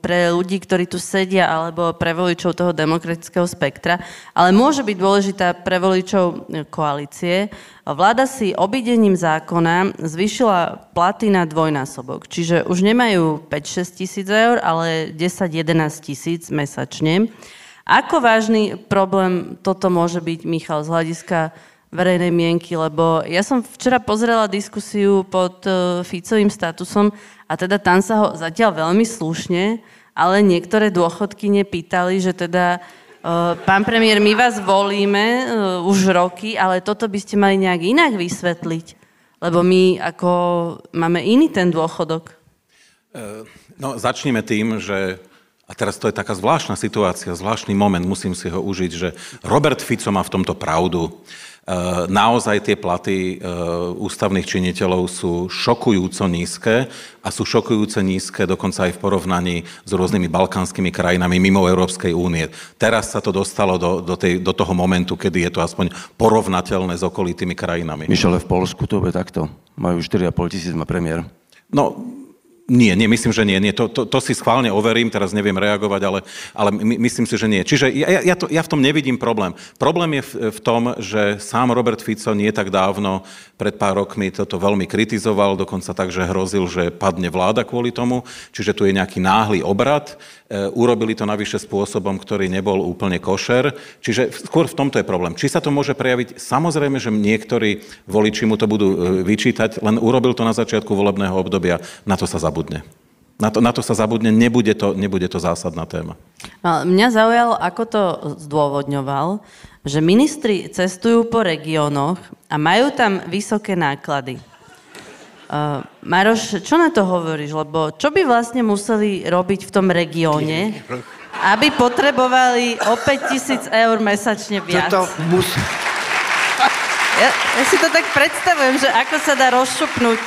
pre ľudí, ktorí tu sedia, alebo pre voličov toho demokratického spektra, ale môže byť dôležitá pre voličov e, koalície. Vláda si obidením zákona zvýšila platy na dvojnásobok, čiže už nemajú 5-6 tisíc eur, ale 10-11 tisíc mesačne. Ako vážny problém toto môže byť, Michal, z hľadiska verejnej mienky, lebo ja som včera pozrela diskusiu pod uh, Ficovým statusom a teda tam sa ho zatiaľ veľmi slušne, ale niektoré dôchodky nepýtali, že teda uh, pán premiér, my vás volíme uh, už roky, ale toto by ste mali nejak inak vysvetliť, lebo my ako máme iný ten dôchodok. No, začneme tým, že a teraz to je taká zvláštna situácia, zvláštny moment, musím si ho užiť, že Robert Fico má v tomto pravdu. Eh, naozaj tie platy eh, ústavných činiteľov sú šokujúco nízke a sú šokujúce nízke dokonca aj v porovnaní s rôznymi balkánskymi krajinami mimo Európskej únie. Teraz sa to dostalo do, do, tej, do toho momentu, kedy je to aspoň porovnateľné s okolitými krajinami. Myšele v Polsku to bude takto. Majú 4,5 tisíc má premiér. No, nie, nie, myslím, že nie. nie. To, to, to si schválne overím, teraz neviem reagovať, ale, ale my, myslím si, že nie. Čiže ja, ja, to, ja v tom nevidím problém. Problém je v, v tom, že sám Robert Fico nie tak dávno, pred pár rokmi, toto veľmi kritizoval, dokonca tak, že hrozil, že padne vláda kvôli tomu. Čiže tu je nejaký náhly obrad. E, urobili to navyše spôsobom, ktorý nebol úplne košer. Čiže skôr v tomto je problém. Či sa to môže prejaviť? Samozrejme, že niektorí voliči mu to budú e, vyčítať, len urobil to na začiatku volebného obdobia, na to sa zabudne. Na to, na to sa zabudne, nebude to, nebude to zásadná téma. No, mňa zaujalo, ako to zdôvodňoval, že ministri cestujú po regiónoch a majú tam vysoké náklady. Uh, Maroš, čo na to hovoríš? Lebo čo by vlastne museli robiť v tom regióne, aby potrebovali o 5 tisíc eur mesačne viac? Toto mus... ja, ja si to tak predstavujem, že ako sa dá rozšupnúť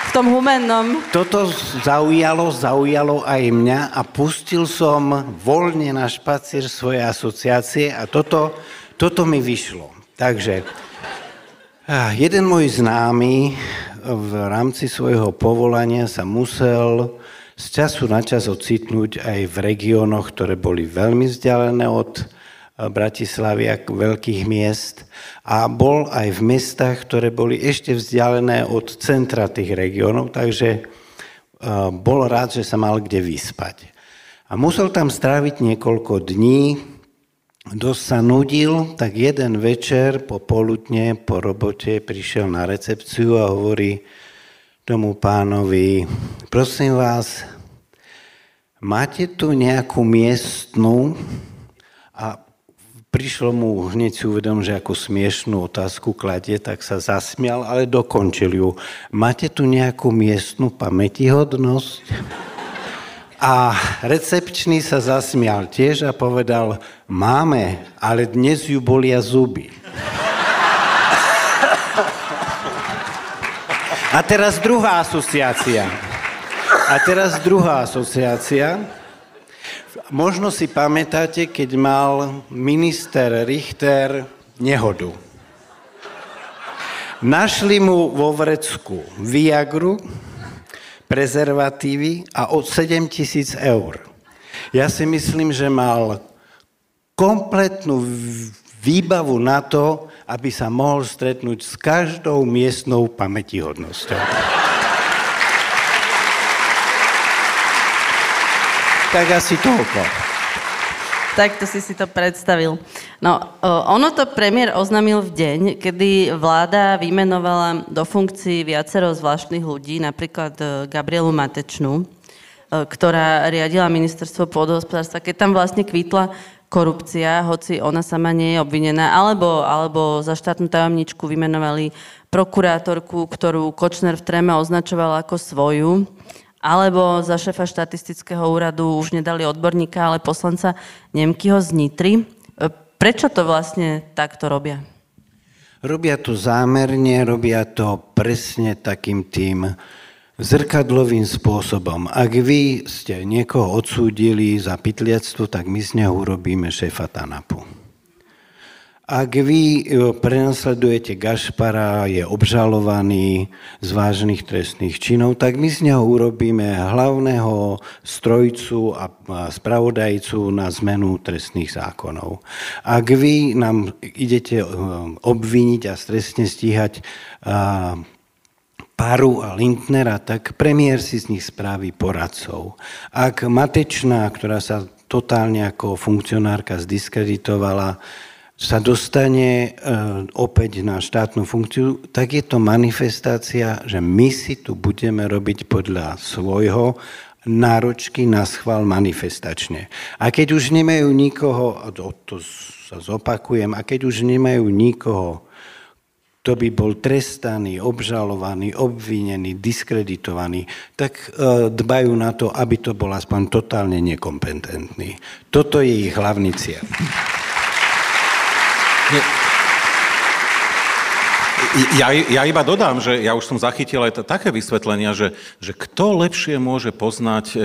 v tom humennom. Toto zaujalo, zaujalo aj mňa a pustil som voľne na špacír svoje asociácie a toto, toto mi vyšlo. Takže jeden môj známy v rámci svojho povolania sa musel z času na čas ocitnúť aj v regiónoch, ktoré boli veľmi vzdialené od eh, Bratislavy a veľkých miest a bol aj v mestách, ktoré boli ešte vzdialené od centra tých regiónov, takže eh, bol rád, že sa mal kde vyspať. A musel tam stráviť niekoľko dní, dosť sa nudil, tak jeden večer po poludne, po robote prišiel na recepciu a hovorí tomu pánovi, prosím vás, máte tu nejakú miestnu a prišlo mu, hneď si uvedom, že ako smiešnú otázku kladie, tak sa zasmial, ale dokončil ju. Máte tu nejakú miestnu pamätihodnosť? A recepčný sa zasmial tiež a povedal, máme, ale dnes ju bolia zuby. A teraz druhá asociácia. A teraz druhá asociácia. Možno si pamätáte, keď mal minister Richter nehodu. Našli mu vo vrecku Viagru, prezervatívy a od 7 tisíc eur. Ja si myslím, že mal kompletnú výbavu na to, aby sa mohol stretnúť s každou miestnou pamätihodnosťou. tak asi toľko. Takto si si to predstavil. No, ono to premiér oznámil v deň, kedy vláda vymenovala do funkcií viacero zvláštnych ľudí, napríklad e, Gabrielu Matečnú, e, ktorá riadila ministerstvo pôdohospodárstva, keď tam vlastne kvítla korupcia, hoci ona sama nie je obvinená, alebo, alebo za štátnu tajomničku vymenovali prokurátorku, ktorú Kočner v Treme označoval ako svoju alebo za šefa štatistického úradu už nedali odborníka, ale poslanca Nemkyho z Nitry. E, prečo to vlastne takto robia? Robia to zámerne, robia to presne takým tým zrkadlovým spôsobom. Ak vy ste niekoho odsúdili za pytliactvo, tak my z neho urobíme šéfa TANAPu. Ak vy e, prenasledujete Gašpara, je obžalovaný z vážnych trestných činov, tak my z neho urobíme hlavného strojcu a spravodajcu na zmenu trestných zákonov. Ak vy nám idete e, obviniť a stresne stíhať Paru a Lindnera, tak premiér si z nich spraví poradcov. Ak Matečná, ktorá sa totálne ako funkcionárka zdiskreditovala, sa dostane e, opäť na štátnu funkciu, tak je to manifestácia, že my si tu budeme robiť podľa svojho náročky na schvál manifestačne. A keď už nemajú nikoho, a to, to sa zopakujem, a keď už nemajú nikoho, kto by bol trestaný, obžalovaný, obvinený, diskreditovaný, tak e, dbajú na to, aby to bol aspoň totálne nekompetentný. Toto je ich hlavný cieľ. Nie. Ja, ja iba dodám, že ja už som zachytil aj také vysvetlenia, že, že kto lepšie môže poznať e,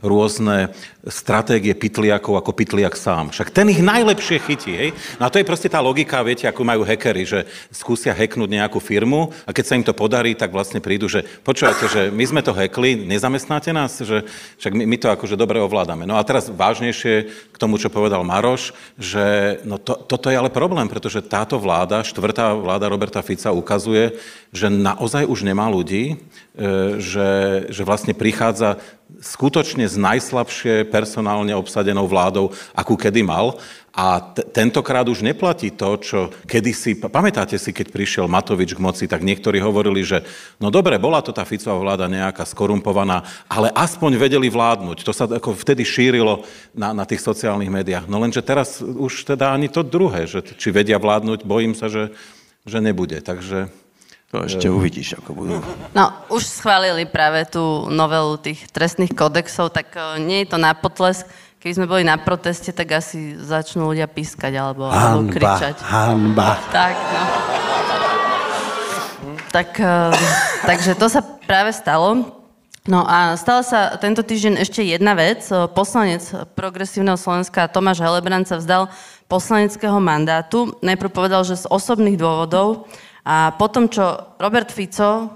rôzne stratégie pitliakov ako pitliak sám. Však ten ich najlepšie chytí. Hej? No a to je proste tá logika, viete, ako majú hackery, že skúsia hacknúť nejakú firmu a keď sa im to podarí, tak vlastne prídu, že počúvate, že my sme to hackli, nezamestnáte nás, že však my, my to akože dobre ovládame. No a teraz vážnejšie k tomu, čo povedal Maroš, že no to, toto je ale problém, pretože táto vláda, štvrtá vláda Roberta Fica sa ukazuje, že naozaj už nemá ľudí, e, že, že vlastne prichádza skutočne s najslabšie personálne obsadenou vládou, akú kedy mal. A t- tentokrát už neplatí to, čo kedysi, pamätáte si, keď prišiel Matovič k moci, tak niektorí hovorili, že no dobre, bola to tá Ficová vláda nejaká skorumpovaná, ale aspoň vedeli vládnuť. To sa ako vtedy šírilo na, na tých sociálnych médiách. No lenže teraz už teda ani to druhé, že či vedia vládnuť, bojím sa, že, že nebude. Takže to ešte uvidíš, ako budú. No, už schválili práve tú novelu tých trestných kodexov, tak e, nie je to na potlesk. Keby sme boli na proteste, tak asi začnú ľudia pískať alebo, hanba, alebo kričať. Hanba. Tak, no. Tak, e, takže to sa práve stalo. No a stala sa tento týždeň ešte jedna vec. Poslanec Progresívneho Slovenska Tomáš Helebrant sa vzdal poslaneckého mandátu. Najprv povedal, že z osobných dôvodov a potom, čo Robert Fico uh,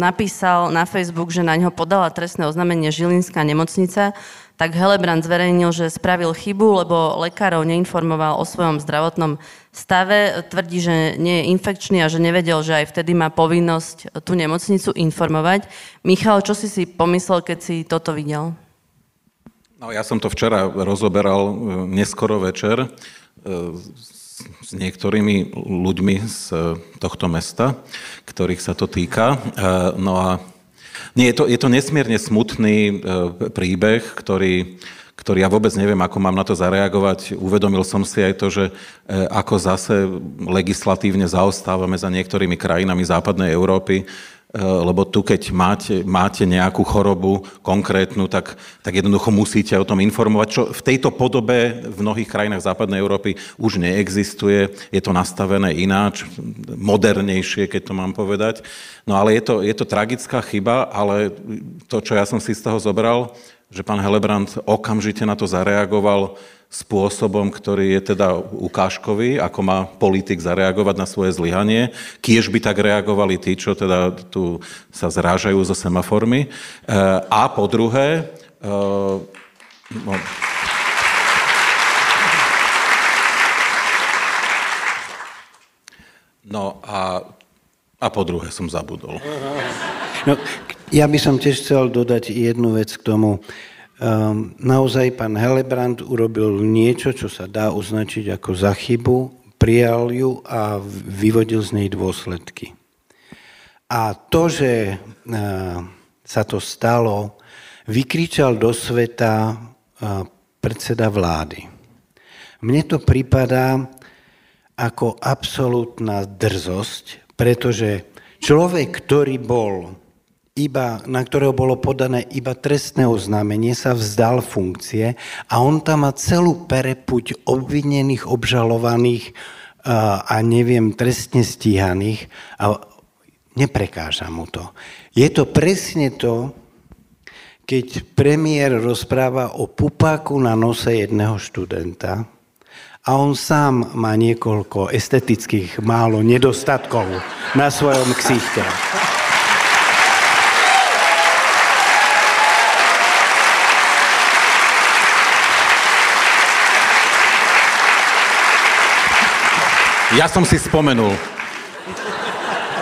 napísal na Facebook, že na ňo podala trestné oznámenie Žilinská nemocnica, tak Helebrand zverejnil, že spravil chybu, lebo lekárov neinformoval o svojom zdravotnom stave. Tvrdí, že nie je infekčný a že nevedel, že aj vtedy má povinnosť tú nemocnicu informovať. Michal, čo si si pomyslel, keď si toto videl? No, ja som to včera rozoberal uh, neskoro večer s niektorými ľuďmi z tohto mesta, ktorých sa to týka. No a nie, je to, je to nesmierne smutný e, príbeh, ktorý, ktorý ja vôbec neviem, ako mám na to zareagovať. Uvedomil som si aj to, že e, ako zase legislatívne zaostávame za niektorými krajinami západnej Európy. Eh, lebo tu, keď máte, máte nejakú chorobu konkrétnu, tak, tak jednoducho musíte o tom informovať, čo v tejto podobe v mnohých krajinách západnej Európy už neexistuje. Je to nastavené ináč, modernejšie, keď to mám povedať. No ale je to, je to tragická chyba, ale to, čo ja som si z toho zobral, že pán Helebrant okamžite na to zareagoval spôsobom, ktorý je teda ukážkový, ako má politik zareagovať na svoje zlyhanie. Kiež by tak reagovali tí, čo teda tu sa zrážajú zo semaformy. E, a po druhé, e, no, No a, a po druhé som zabudol. No, ja by som tiež chcel dodať jednu vec k tomu. Um, naozaj pán Helebrand urobil niečo, čo sa dá označiť ako za chybu, prijal ju a vyvodil z nej dôsledky. A to, že uh, sa to stalo, vykričal do sveta uh, predseda vlády. Mne to pripadá ako absolútna drzosť, pretože človek, ktorý bol iba, na ktorého bolo podané iba trestné oznámenie, sa vzdal funkcie a on tam má celú perepuť obvinených, obžalovaných a, neviem, trestne stíhaných a neprekáža mu to. Je to presne to, keď premiér rozpráva o pupáku na nose jedného študenta a on sám má niekoľko estetických málo nedostatkov na svojom ksichte. Ja som si spomenul.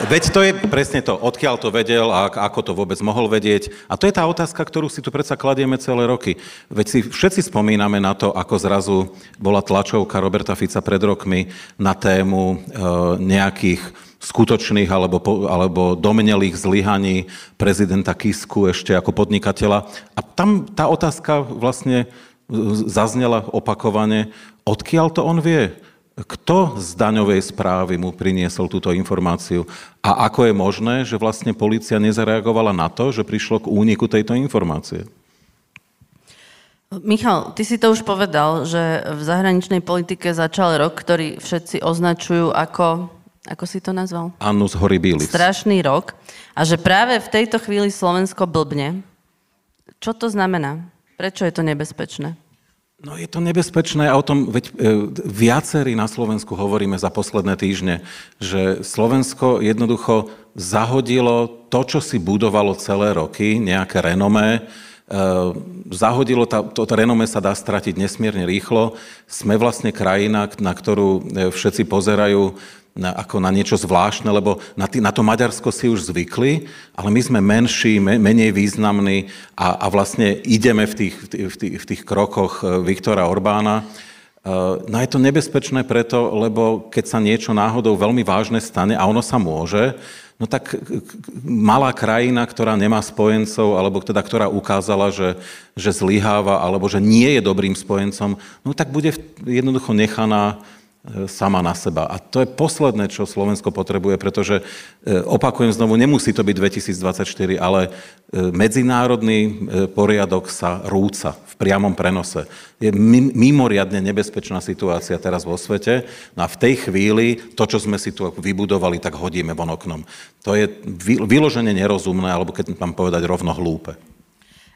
Veď to je presne to, odkiaľ to vedel a ako to vôbec mohol vedieť. A to je tá otázka, ktorú si tu predsa kladieme celé roky. Veď si všetci spomíname na to, ako zrazu bola tlačovka Roberta Fica pred rokmi na tému e, nejakých skutočných alebo, alebo domenelých zlyhaní prezidenta Kisku ešte ako podnikateľa. A tam tá otázka vlastne zaznela opakovane, odkiaľ to on vie. Kto z daňovej správy mu priniesol túto informáciu a ako je možné, že vlastne policia nezareagovala na to, že prišlo k úniku tejto informácie? Michal, ty si to už povedal, že v zahraničnej politike začal rok, ktorý všetci označujú ako, ako si to nazval? Annus horribilis. Strašný rok. A že práve v tejto chvíli Slovensko blbne. Čo to znamená? Prečo je to nebezpečné? No je to nebezpečné a o tom veď, e, viacerí na Slovensku hovoríme za posledné týždne, že Slovensko jednoducho zahodilo to, čo si budovalo celé roky, nejaké renomé, e, zahodilo, tá, to, renome sa dá stratiť nesmierne rýchlo. Sme vlastne krajina, na ktorú e, všetci pozerajú ako na niečo zvláštne, lebo na, tý, na to Maďarsko si už zvykli, ale my sme menší, me, menej významní a, a vlastne ideme v tých, v, tých, v tých krokoch e, Viktora Orbána. E, no je to nebezpečné preto, lebo keď sa niečo náhodou veľmi vážne stane, a ono sa môže, no tak malá krajina, ktorá nemá spojencov, alebo teda ktorá ukázala, že, že zlyháva, alebo že nie je dobrým spojencom, no tak bude jednoducho nechaná sama na seba. A to je posledné, čo Slovensko potrebuje, pretože, e, opakujem znovu, nemusí to byť 2024, ale e, medzinárodný poriadok sa rúca v priamom prenose. Je mimoriadne nebezpečná situácia teraz vo svete no a v tej chvíli to, čo sme si tu vybudovali, tak hodíme von oknom. To je vyloženie nerozumné, alebo keď mám povedať rovno hlúpe.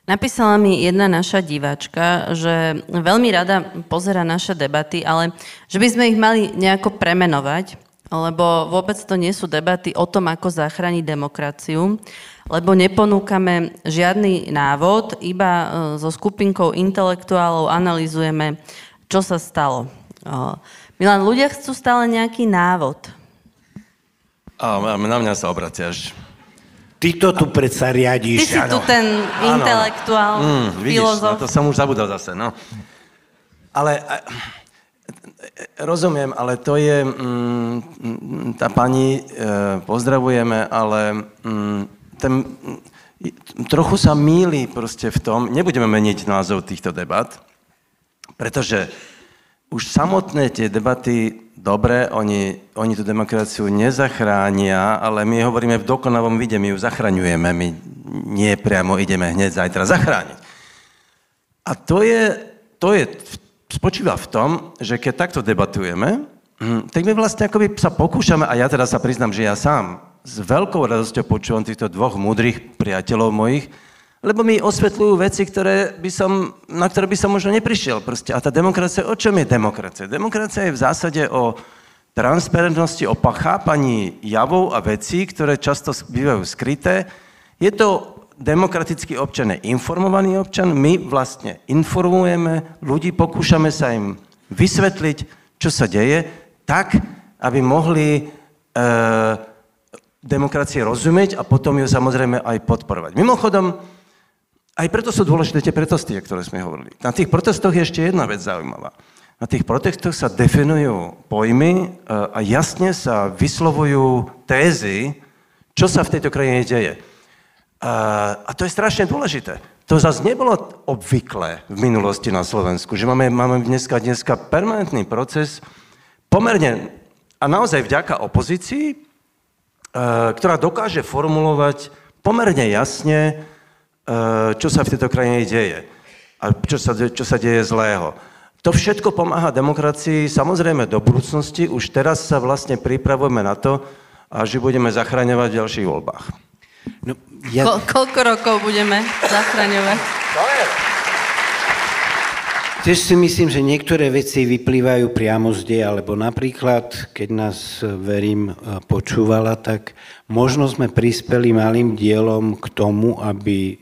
Napísala mi jedna naša diváčka, že veľmi rada pozera naše debaty, ale že by sme ich mali nejako premenovať, lebo vôbec to nie sú debaty o tom, ako zachrániť demokraciu, lebo neponúkame žiadny návod, iba e, so skupinkou intelektuálov analizujeme, čo sa stalo. Milan, ľudia chcú stále nejaký návod. A na mňa sa obraciaš. Ty to tu predsa riadíš. Ty si tu ten intelektuál, mm, vidíš, filozof. No, to som už zabudol zase, no. Ale a, rozumiem, ale to je, mm, tá pani, e, pozdravujeme, ale mm, ten, trochu sa míli proste v tom, nebudeme meniť názov týchto debat, pretože už samotné tie debaty dobre, oni, oni tú demokraciu nezachránia, ale my hovoríme v dokonalom vide, my ju zachraňujeme, my nie priamo ideme hneď zajtra zachrániť. A to je, to je, spočíva v tom, že keď takto debatujeme, hm, tak my vlastne akoby sa pokúšame, a ja teda sa priznám, že ja sám s veľkou radosťou počúvam týchto dvoch múdrych priateľov mojich, lebo mi osvetľujú veci, ktoré by som, na ktoré by som možno neprišiel. Proste. A tá demokracia, o čom je demokracia? Demokracia je v zásade o transparentnosti, o chápaní javov a vecí, ktoré často bývajú skryté. Je to demokratický občan, je informovaný občan. My vlastne informujeme ľudí, pokúšame sa im vysvetliť, čo sa deje, tak, aby mohli demokracie rozumieť a potom ju samozrejme aj podporovať. Mimochodom, aj preto sú dôležité tie protesty, o ktoré sme hovorili. Na tých protestoch je ešte jedna vec zaujímavá. Na tých protestoch sa definujú pojmy e, a jasne sa vyslovujú tézy, čo sa v tejto krajine deje. A to je strašne dôležité. To zase nebolo obvyklé v minulosti na Slovensku, že máme, máme dneska, dneska permanentný proces pomerne a naozaj vďaka opozícii, e, ktorá dokáže formulovať pomerne jasne, e, čo sa v tejto krajine deje a čo sa, čo sa deje zlého. To všetko pomáha demokracii, samozrejme do budúcnosti. Už teraz sa vlastne pripravujeme na to, a že budeme zachraňovať v ďalších voľbách. No, ja... Ko- koľko rokov budeme zachraňovať? Tiež si myslím, že niektoré veci vyplývajú priamo z deja, lebo napríklad, keď nás, verím, počúvala, tak možno sme prispeli malým dielom k tomu, aby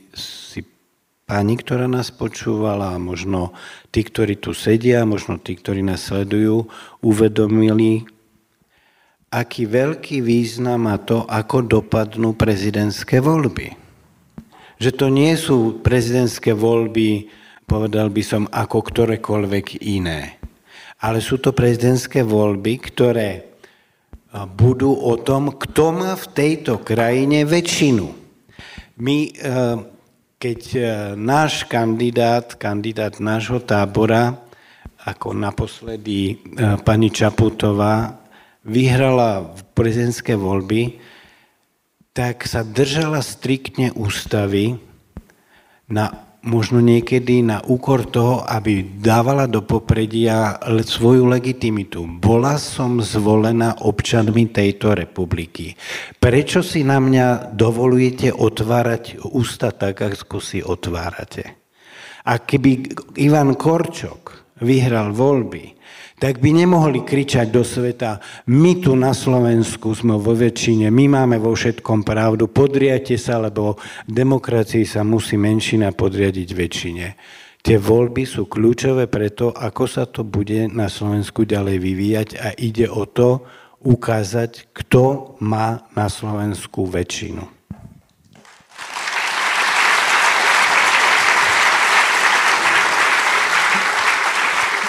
pani, ktorá nás počúvala, a možno tí, ktorí tu sedia, možno tí, ktorí nás sledujú, uvedomili, aký veľký význam má to, ako dopadnú prezidentské voľby. Že to nie sú prezidentské voľby, povedal by som, ako ktorékoľvek iné. Ale sú to prezidentské voľby, ktoré budú o tom, kto má v tejto krajine väčšinu. My keď e, náš kandidát, kandidát nášho tábora, ako naposledy e, pani Čaputová, vyhrala prezidentské voľby, tak sa držala striktne ústavy na možno niekedy na úkor toho, aby dávala do popredia svoju legitimitu. Bola som zvolená občanmi tejto republiky. Prečo si na mňa dovolujete otvárať ústa tak, ako si otvárate? A keby Ivan Korčok vyhral voľby, tak by nemohli kričať do sveta, my tu na Slovensku sme vo väčšine, my máme vo všetkom pravdu, podriate sa, lebo demokracii sa musí menšina podriadiť väčšine. Tie voľby sú kľúčové pre to, ako sa to bude na Slovensku ďalej vyvíjať a ide o to ukázať, kto má na Slovensku väčšinu.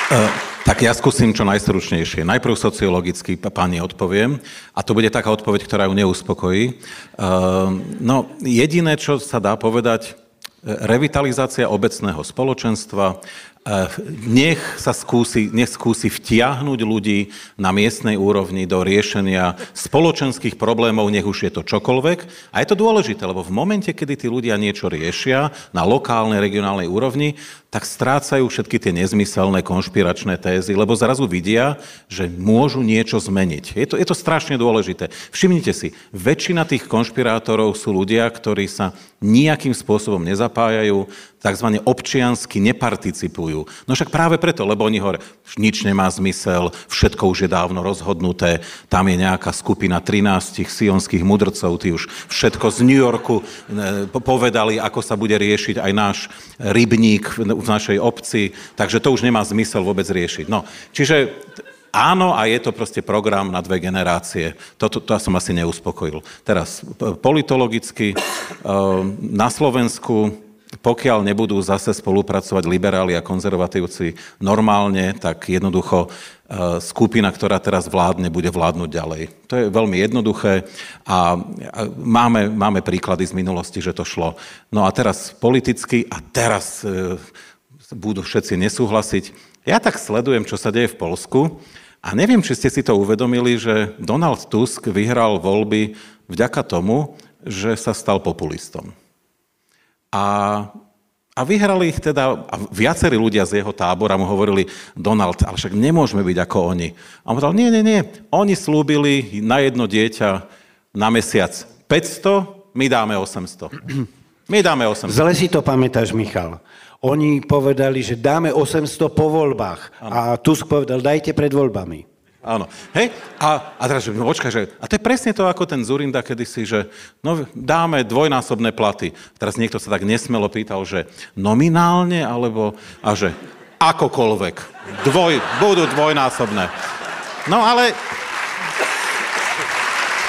Uh. Tak ja skúsim čo najstručnejšie. Najprv sociologicky pani odpoviem a to bude taká odpoveď, ktorá ju neuspokojí. Ehm, no, jediné, čo sa dá povedať, revitalizácia obecného spoločenstva, Eh, nech sa skúsi, nech skúsi vtiahnuť ľudí na miestnej úrovni do riešenia spoločenských problémov, nech už je to čokoľvek. A je to dôležité, lebo v momente, kedy tí ľudia niečo riešia na lokálnej, regionálnej úrovni, tak strácajú všetky tie nezmyselné konšpiračné tézy, lebo zrazu vidia, že môžu niečo zmeniť. Je to, je to strašne dôležité. Všimnite si, väčšina tých konšpirátorov sú ľudia, ktorí sa nejakým spôsobom nezapájajú, tzv. občiansky neparticipujú. No však práve preto, lebo oni hovoria, nič nemá zmysel, všetko už je dávno rozhodnuté, tam je nejaká skupina 13 sionských mudrcov, tí už všetko z New Yorku e, povedali, ako sa bude riešiť aj náš rybník v našej obci, takže to už nemá zmysel vôbec riešiť. No, čiže Áno, a je to proste program na dve generácie. Toto to ja som asi neuspokojil. Teraz politologicky, ehm, na Slovensku, pokiaľ nebudú zase spolupracovať liberáli a konzervatívci normálne, tak jednoducho ehm, skupina, ktorá teraz vládne, bude vládnuť ďalej. To je veľmi jednoduché a máme, máme príklady z minulosti, že to šlo. No a teraz politicky a teraz ehm, budú všetci nesúhlasiť. Ja tak sledujem, čo sa deje v Polsku a neviem, či ste si to uvedomili, že Donald Tusk vyhral voľby vďaka tomu, že sa stal populistom. A, a vyhrali ich teda, a viacerí ľudia z jeho tábora mu hovorili, Donald, ale však nemôžeme byť ako oni. A on povedal, nie, nie, nie, oni slúbili na jedno dieťa na mesiac 500, my dáme 800. My dáme 800. Zle si to pamätáš, Michal. Oni povedali, že dáme 800 po voľbách. Ano. A Tusk povedal, dajte pred voľbami. Áno. Hej? A, a teraz, že, no, počkaj, že, a to je presne to, ako ten Zurinda kedysi, že no, dáme dvojnásobné platy. Teraz niekto sa tak nesmelo pýtal, že nominálne, alebo, a že akokoľvek. Dvoj, budú dvojnásobné. No ale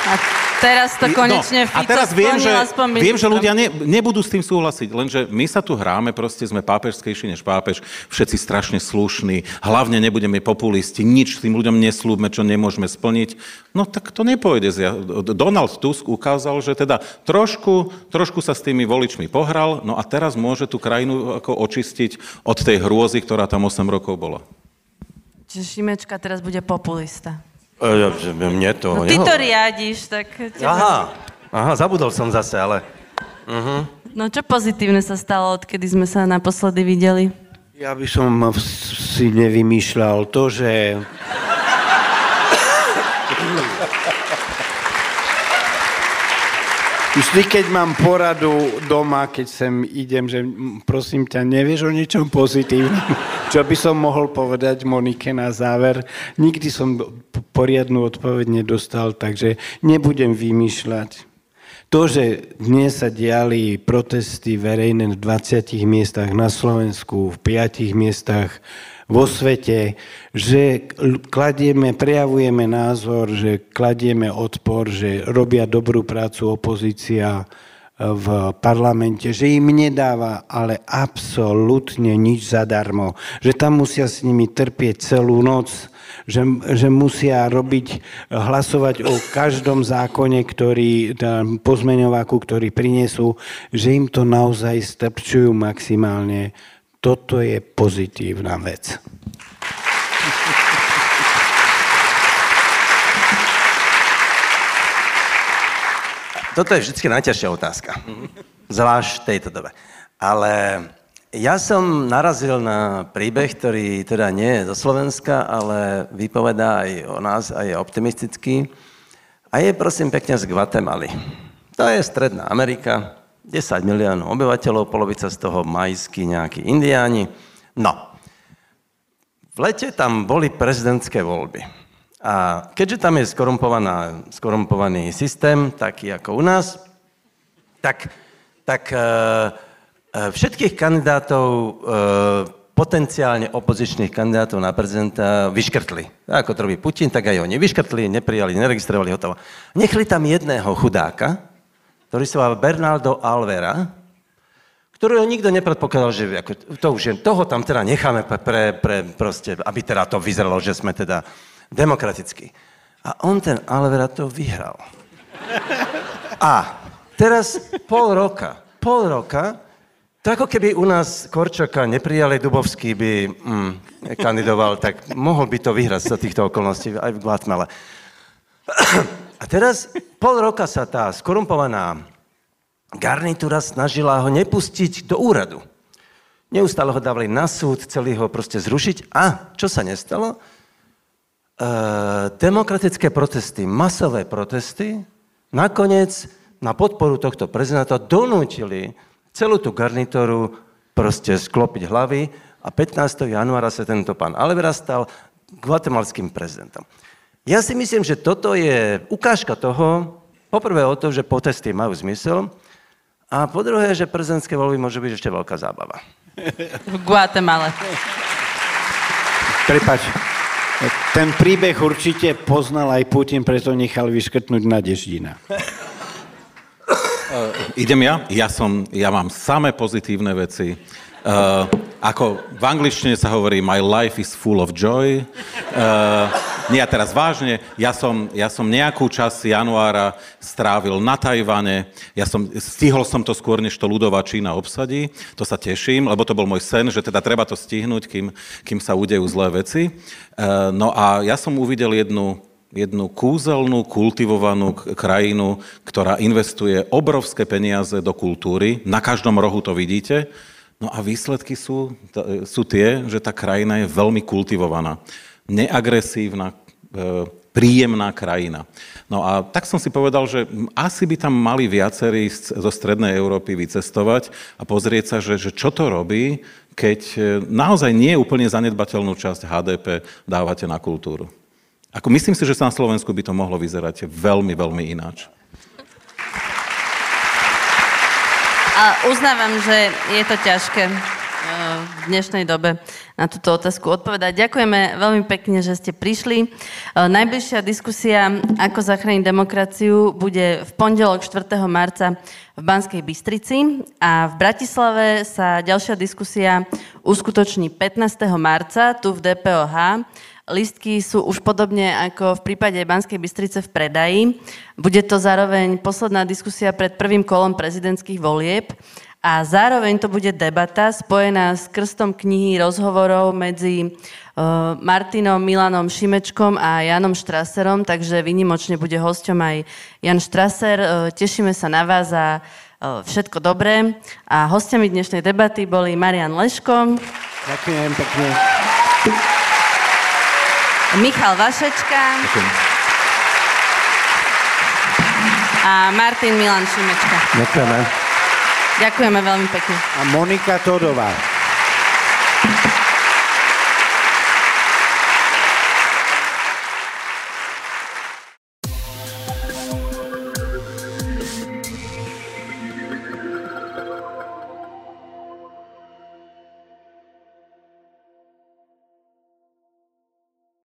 A teraz to konečne no, a teraz viem, že, aspoň viem, že ľudia ne, nebudú s tým súhlasiť, lenže my sa tu hráme, proste sme pápežskejší než pápež, všetci strašne slušní, hlavne nebudeme populisti, nič tým ľuďom neslúbme, čo nemôžeme splniť. No tak to nepôjde. Donald Tusk ukázal, že teda trošku, trošku sa s tými voličmi pohral, no a teraz môže tú krajinu ako očistiť od tej hrôzy, ktorá tam 8 rokov bola. Čiže Šimečka teraz bude populista. E, mne to... No ty to riadiš, tak... Teba... Aha, aha, zabudol som zase, ale... Uh-huh. No čo pozitívne sa stalo, odkedy sme sa naposledy videli? Ja by som si nevymýšľal to, že... Vždy, keď mám poradu doma, keď sem idem, že prosím ťa, nevieš o niečom pozitívnom, čo by som mohol povedať Monike na záver. Nikdy som poriadnu odpoveď nedostal, takže nebudem vymýšľať. To, že dnes sa diali protesty verejné v 20 miestach na Slovensku, v 5 miestach vo svete, že kladieme, prejavujeme názor, že kladieme odpor, že robia dobrú prácu opozícia e, v parlamente, že im nedáva ale absolútne nič zadarmo, že tam musia s nimi trpieť celú noc, že, že musia robiť, hlasovať o každom zákone, ktorý, pozmeňováku, ktorý prinesú, že im to naozaj strpčujú maximálne toto je pozitívna vec. Toto je vždy najťažšia otázka. Zvlášť v tejto dobe. Ale ja som narazil na príbeh, ktorý teda nie je zo Slovenska, ale vypovedá aj o nás a je optimistický. A je prosím pekne z Guatemaly. To je Stredná Amerika, 10 miliónov obyvateľov, polovica z toho majskí nejakí indiáni. No, v lete tam boli prezidentské voľby. A keďže tam je skorumpovaný systém, taký ako u nás, tak, tak e, e, všetkých kandidátov, e, potenciálne opozičných kandidátov na prezidenta vyškrtli. Ako to robí Putin, tak aj oni vyškrtli, neprijali, neregistrovali, hotovo. Nechli tam jedného chudáka, ktorý sa volá Bernardo Alvera, ktorého nikto nepredpokladal, že ako, to už je, toho tam teda necháme pre, pre, pre proste, aby teda to vyzeralo, že sme teda demokratickí. A on ten Alvera to vyhral. A teraz pol roka, pol roka, to ako keby u nás Korčoka neprijali Dubovský by mm, kandidoval, tak mohol by to vyhrať za týchto okolností aj v Guatemala. A teraz pol roka sa tá skorumpovaná garnitúra snažila ho nepustiť do úradu. Neustále ho dávali na súd, chceli ho proste zrušiť. A čo sa nestalo? E, demokratické protesty, masové protesty, nakoniec na podporu tohto prezidenta donútili celú tú garnitúru proste sklopiť hlavy a 15. januára sa tento pán Alvera stal guatemalským prezidentom. Ja si myslím, že toto je ukážka toho, poprvé o to, že protesty majú zmysel, a po druhé, že prezidentské voľby môže byť ešte veľká zábava. V Guatemala. Prepač, ten príbeh určite poznal aj Putin, preto nechal vyškrtnúť na Deždina. Uh, idem ja? Ja, som, ja mám samé pozitívne veci. Uh, ako v angličtine sa hovorí my life is full of joy. Uh, nie, a teraz vážne, ja som, ja som nejakú časť januára strávil na Tajvane, ja som, stihol som to skôr, než to ľudová Čína obsadí, to sa teším, lebo to bol môj sen, že teda treba to stihnúť, kým, kým sa udejú zlé veci. Uh, no a ja som uvidel jednu, jednu kúzelnú, kultivovanú krajinu, ktorá investuje obrovské peniaze do kultúry. Na každom rohu to vidíte. No a výsledky sú, sú tie, že tá krajina je veľmi kultivovaná. Neagresívna, e, príjemná krajina. No a tak som si povedal, že asi by tam mali viacerí zo Strednej Európy vycestovať a pozrieť sa, že, že čo to robí, keď e, naozaj nie úplne zanedbateľnú časť HDP dávate na kultúru. Ako myslím si, že na Slovensku by to mohlo vyzerať veľmi, veľmi ináč. A uznávam, že je to ťažké. v dnešnej dobe na túto otázku odpovedať. Ďakujeme veľmi pekne, že ste prišli. Najbližšia diskusia Ako zachrániť demokraciu bude v pondelok 4. marca v Banskej Bystrici a v Bratislave sa ďalšia diskusia uskutoční 15. marca tu v DPOH Listky sú už podobne ako v prípade Banskej Bystrice v predaji. Bude to zároveň posledná diskusia pred prvým kolom prezidentských volieb a zároveň to bude debata spojená s krstom knihy rozhovorov medzi uh, Martinom Milanom Šimečkom a Janom Štraserom, takže vynimočne bude hosťom aj Jan Štraser. Uh, tešíme sa na vás a uh, všetko dobré. A hostiami dnešnej debaty boli Marian Leško. Ďakujem pekne. Michal Vašečka. Ďakujem. A Martin Milan Šimečka. Ďakujeme. Ďakujeme veľmi pekne. A Monika Todová.